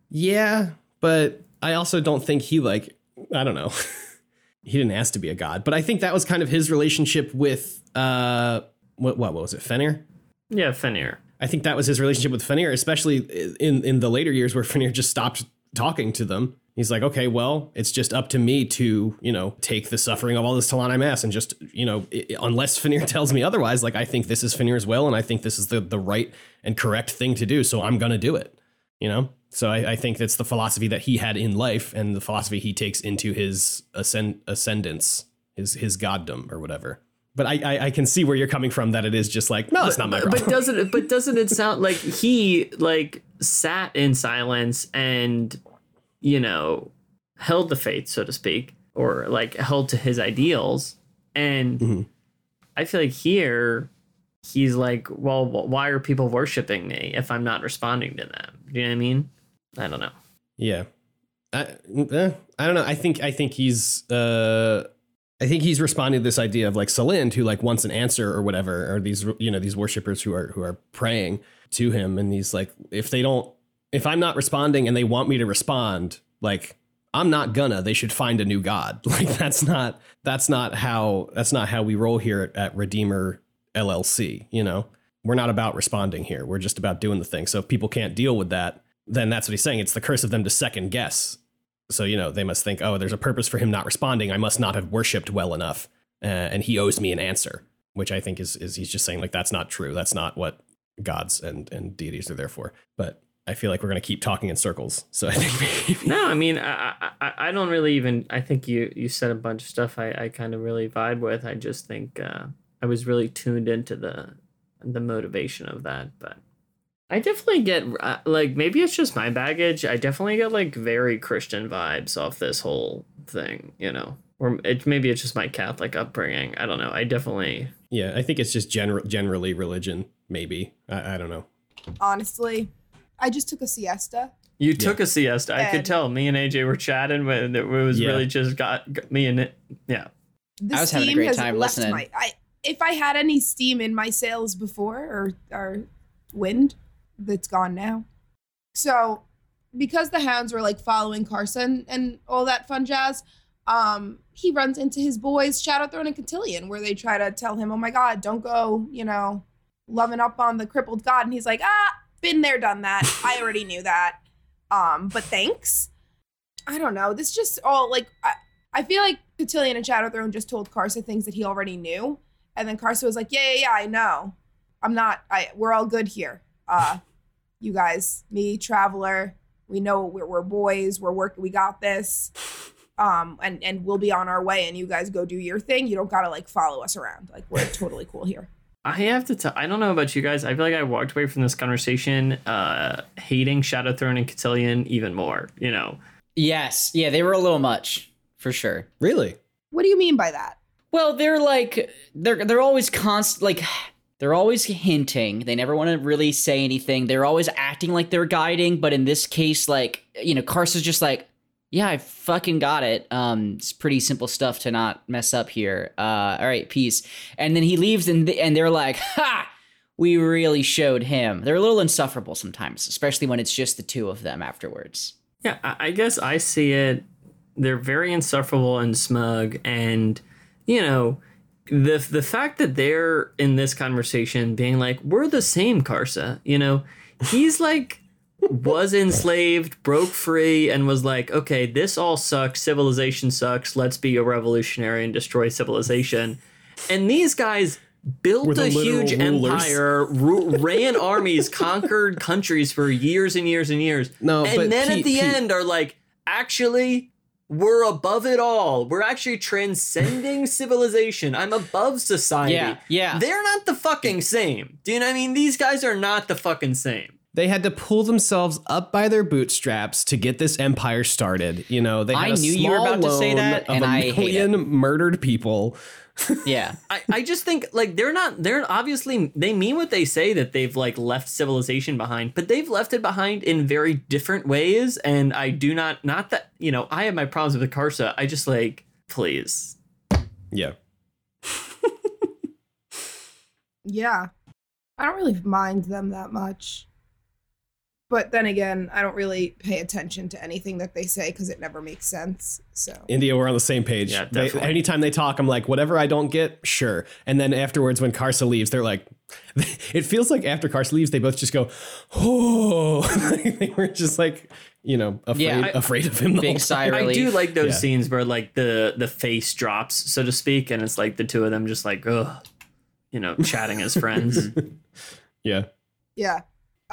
Yeah, but I also don't think he like I don't know. he didn't ask to be a god, but I think that was kind of his relationship with uh what what, what was it? Fener? Yeah, Fener. I think that was his relationship with Fener, especially in in the later years where Fener just stopped talking to them. He's like, okay, well, it's just up to me to, you know, take the suffering of all this T'lan Imass and just, you know, i unless Fener tells me otherwise, like I think this is Fener's will and I think this is the the right and correct thing to do, so I'm gonna do it. You know? So I, I think that's the philosophy that he had in life and the philosophy he takes into his ascend ascendance, his his goddom or whatever. But I, I I can see where you're coming from that it is just like, no, it's not my problem. but doesn't it but doesn't it sound like he like sat in silence and you know held the faith so to speak or like held to his ideals. And Mhm. i feel like here he's like well why are people worshiping me if i'm not responding to them? Do you know what i mean? I don't know. Yeah, I, eh, I don't know. I think I think he's uh, I think he's responding to this idea of like Salind, who like wants an answer or whatever, or these you know these worshippers who are who are praying to him, and he's like, if they don't, if I'm not responding and they want me to respond, like I'm not gonna. They should find a new god. Like that's not that's not how that's not how we roll here at, at Redeemer LLC. You know, we're not about responding here. We're just about doing the thing. So if people can't deal with that, then that's what he's saying. It's the curse of them to second guess so, you know, they must think, oh, there's a purpose for him not responding. I must not have worshipped well enough. Uh, and he owes me an answer, which I think is, is he's just saying, like, that's not true. That's not what gods and, and deities are there for. But I feel like we're going to keep talking in circles. So I think maybe. No, I mean, I, I, I don't really even. I think you you said a bunch of stuff I, I kind of really vibe with. I just think uh, I was really tuned into the the motivation of that. But I definitely get uh, like maybe it's just my baggage. I definitely get like very Christian vibes off this whole thing, you know. Or it maybe it's just my Catholic upbringing. I don't know. I definitely Yeah, I think it's just general generally religion. Maybe I, I don't know. Honestly, I just took a siesta. You took a siesta. I could tell. Me and AJ were chatting when it was Yeah. really just got, got me and it. Yeah. The I was having a steam great has time left listening. My, I, if I had any steam in my sails before or or wind, that's gone now. So, because the hounds were like following Karsa and all that fun jazz, um, he runs into his boys Shadowthrone and Cotillion, where they try to tell him, "Oh my God, don't go," you know, loving up on the crippled god, and he's like, "Ah, been there, done that. I already knew that. Um, but thanks." I don't know. This just all like I, I feel like Cotillion and Shadow Shadowthrone just told Karsa things that he already knew, and then Karsa was like, "Yeah, yeah, yeah, I know. I'm not. I we're all good here. Uh, you guys, me, Traveler, we know we're we're boys. We're working. We got this. Um, and and we'll be on our way. And you guys go do your thing. You don't gotta like follow us around. Like we're totally cool here. I have to tell. I don't know about you guys. I feel like I walked away from this conversation uh, hating Shadowthrone and Cotillion even more. You know, Yes, yeah, they were a little much for sure. Really? What do you mean by that? Well, they're like they're they're always const like they're always hinting. They never want to really say anything. They're always acting like they're guiding, but in this case, like you know, Karsa's just like, yeah, I fucking got it. Um, it's pretty simple stuff to not mess up here. Uh, all right, peace. And then he leaves, and th- and they're like, ha. We really showed him. They're a little insufferable sometimes, especially when it's just the two of them afterwards. yeah. I, I guess I see it. They're very insufferable and smug, and you know, the the fact that they're in this conversation being like, "We're the same, Karsa." You know, he's like was enslaved, broke free, and was like, okay, this all sucks. Civilization sucks. Let's be a revolutionary and destroy civilization. And these guys built a huge rulers. empire, ru- ran armies, conquered countries for years and years and years. No, and then at the Pete- end are like, actually, we're above it all. We're actually transcending civilization. I'm above society. Yeah, yeah. They're not the fucking same. Do you know what I mean? These guys are not the fucking same. They had to pull themselves up by their bootstraps to get this empire started. You know, they had I a knew you were small about to say loan that, of and a I hate million murdered people. Yeah. I, I just think like they're not they're obviously they mean what they say that they've like left civilization behind, but they've left it behind in very different ways. And I do not not that you know, I have my problems with the Karsa. I just like, please. Yeah. Yeah. I don't really mind them that much. But then again, I don't really pay attention to anything that they say because it never makes sense. So India, we're on the same page. Yeah, They- definitely. anytime they talk, I'm like, whatever I don't get, sure. And then afterwards, when Karsa leaves, they're like, it feels like after Karsa leaves, they both just go, oh, they were just like, you know, afraid, Yeah, I- afraid of him. The whole Big sigh of I do like those Yeah. scenes where like the the face drops, so to speak, and it's like the two of them just like, ugh, you know, chatting as friends. Yeah. yeah.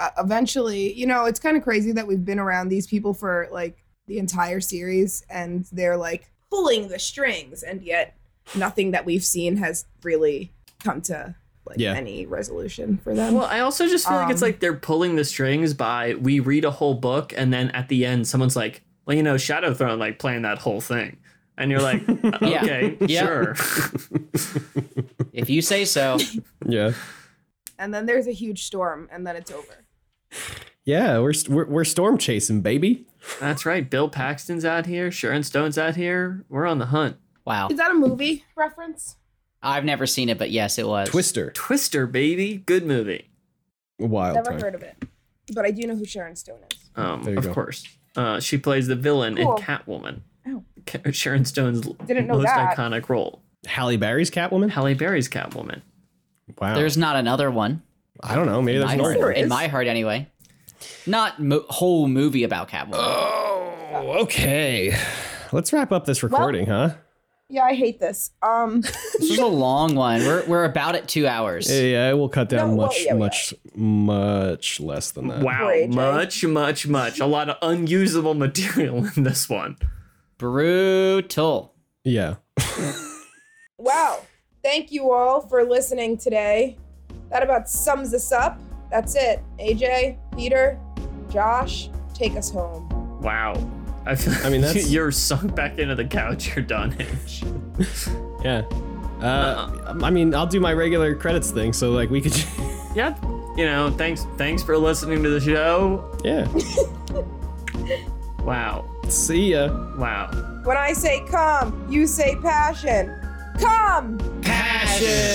Uh, eventually, you know, it's kind of crazy that we've been around these people for like the entire series and they're like pulling the strings and yet nothing that we've seen has really come to like Yeah. any resolution for them. Well, I also just feel like it's Um, like they're pulling the strings by we read a whole book and then at the end someone's like, well, you know, Shadowthrone like playing that whole thing. And you're like, okay, sure. If you say so. Yeah. and then there's a huge storm and then it's over. Yeah. We're, we're, we're storm chasing, baby. That's right. Bill Paxton's out here. Sharon Stone's out here. We're on the hunt. Wow. Is that a movie reference? I've never seen it, but yes, it was. Twister. Twister, baby. Good movie. Wild Never time. heard of it, but I do know who Sharon Stone is. Um, of go. course. Uh, she plays the villain Cool. in Catwoman. Oh. Sharon Stone's Didn't know most that. iconic role. Halle Berry's Catwoman. Halle Berry's Catwoman. Wow. There's not another one. I don't know. Maybe In there's more. There heart, in my heart, anyway. Not mo- whole movie about Catwoman. Oh, okay. Let's wrap up this recording, huh? Yeah, I hate this. Um, This is a long one. We're we're about at two hours. Yeah, yeah, we'll cut down No, well, much, yeah, much, much less than that. Wow, Poor much, much, much. A lot of unusable material in this one. Brutal. Yeah. wow. Thank you all for listening today. That about sums us up. That's it. AJ, Peter, Josh, take us home. Wow. I, feel I mean, that's- you're sunk back into the couch. You're done. H. Yeah. Uh, I mean, I'll do my regular credits thing, so like we could. yeah. You know, thanks. Thanks for listening to the show. yeah. Wow. See ya. Wow. When I say come, you say passion. Come! Passion.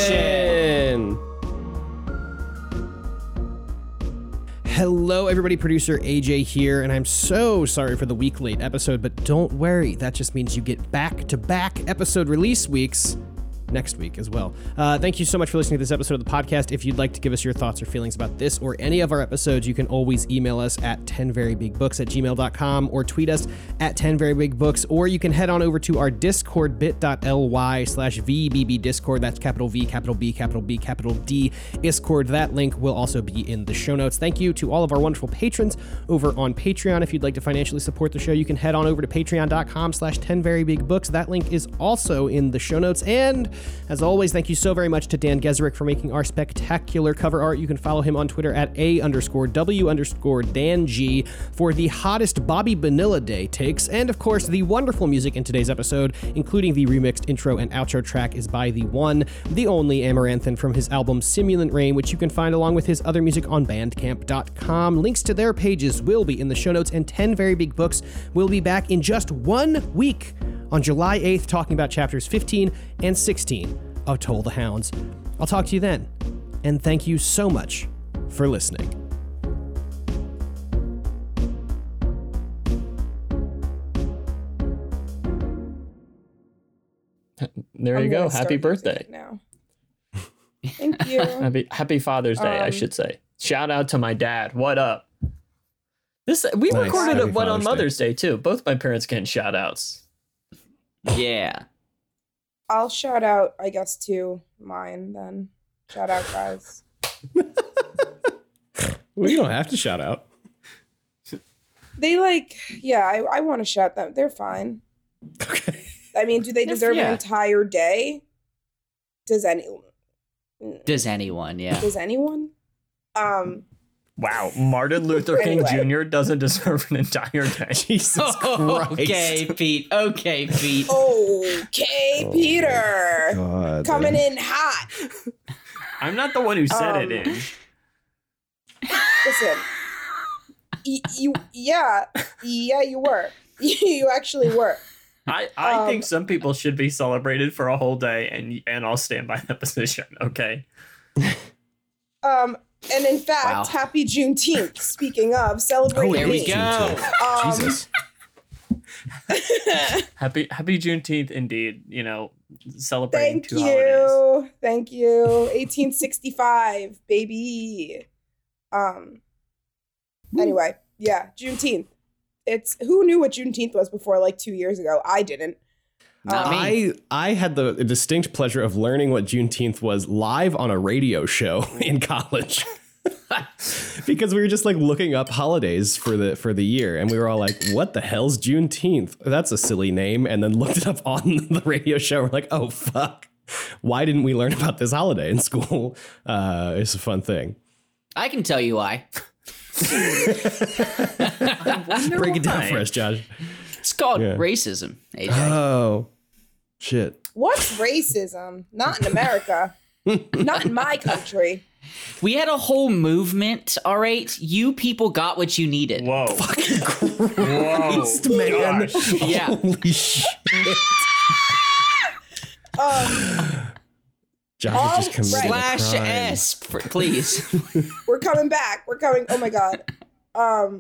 Hello, everybody. Producer AJ here, and I'm so sorry for the week late episode, but don't worry. That just means you get back to back episode release weeks next week as well. Uh, thank you so much for listening to this episode of the podcast. If you'd like to give us your thoughts or feelings about this or any of our episodes, you can always email us at 10verybigbooks at gmail.com or tweet us at 10verybigbooks, or you can head on over to our Discord, bit.ly slash VBB Discord. That's capital V, capital B, capital B, capital D Discord. That link will also be in the show notes. Thank you to all of our wonderful patrons over on Patreon. If you'd like to financially support the show, you can head on over to patreon.com slash 10verybigbooks. That link is also in the show notes. And as always, thank you so very much to Dan Gesrick for making our spectacular cover art. You can follow him on Twitter at A underscore W underscore Dan G for the hottest Bobby Vanilla Day takes. And of course, the wonderful music in today's episode, including the remixed intro and outro track, is by the one, the only Amaranthin from his album Simulant Rain, which you can find along with his other music on bandcamp.com. Links to their pages will be in the show notes, and 10 Very Big Books will be back in just one week on July 8th, talking about chapters 15 and 16 of Toll the Hounds. I'll talk to you then, and thank you so much for listening. There I'm you go. Happy birthday. it Now. Thank you. Happy Happy Father's Day, I Um, should say. Shout out to my dad. What up? This we Nice. recorded Happy a one on Father's Day. Mother's Day. too. Both my parents getting shout outs. Yeah. I'll shout out, I guess, to mine then. Shout out, guys. Well, you don't have to shout out. They like, yeah, I, I want to shout them. They're fine. Okay. I mean, do they deserve yeah. an entire day? Does any Does anyone? Yeah. does anyone? Um, Wow. Martin Luther King Anyway. Jr. doesn't deserve an entire day. Jesus Christ. okay, Pete. Okay, Pete. okay, Oh, Peter, God. coming in hot. I'm not the one who said it. Um, In. Listen, y- you, yeah, yeah, you were. you actually were. I, I um, think some people should be celebrated for a whole day, and and I'll stand by that position. Okay. Um, and in fact, Wow. happy Juneteenth. Speaking of celebrating, oh, There we go. Um, Jesus. Happy Happy Juneteenth, indeed. You know, celebrating Thank two holidays. you. Thank you. 1865, baby. Um anyway, yeah, Juneteenth. It's who knew what Juneteenth was before like 2 years ago? I didn't. Not me. I I had the distinct pleasure of learning what Juneteenth was live on a radio show in college. because we were just like looking up holidays for the for the year and we were all like what the hell's juneteenth that's a silly name and then looked it up on the radio show we're like oh fuck why didn't we learn about this holiday in school uh it's a fun thing I can tell you why. break it down why. for us josh It's called Yeah. racism, AJ. oh shit What's racism? Not in America. Not in my country. We had a whole movement, all right? You people got what you needed. Whoa. Whoa. Christ, man. Gosh. Yeah. holy shit Um, Josh is just All right. Slash. S, for, please. we're coming back. We're coming. Oh my god. Um,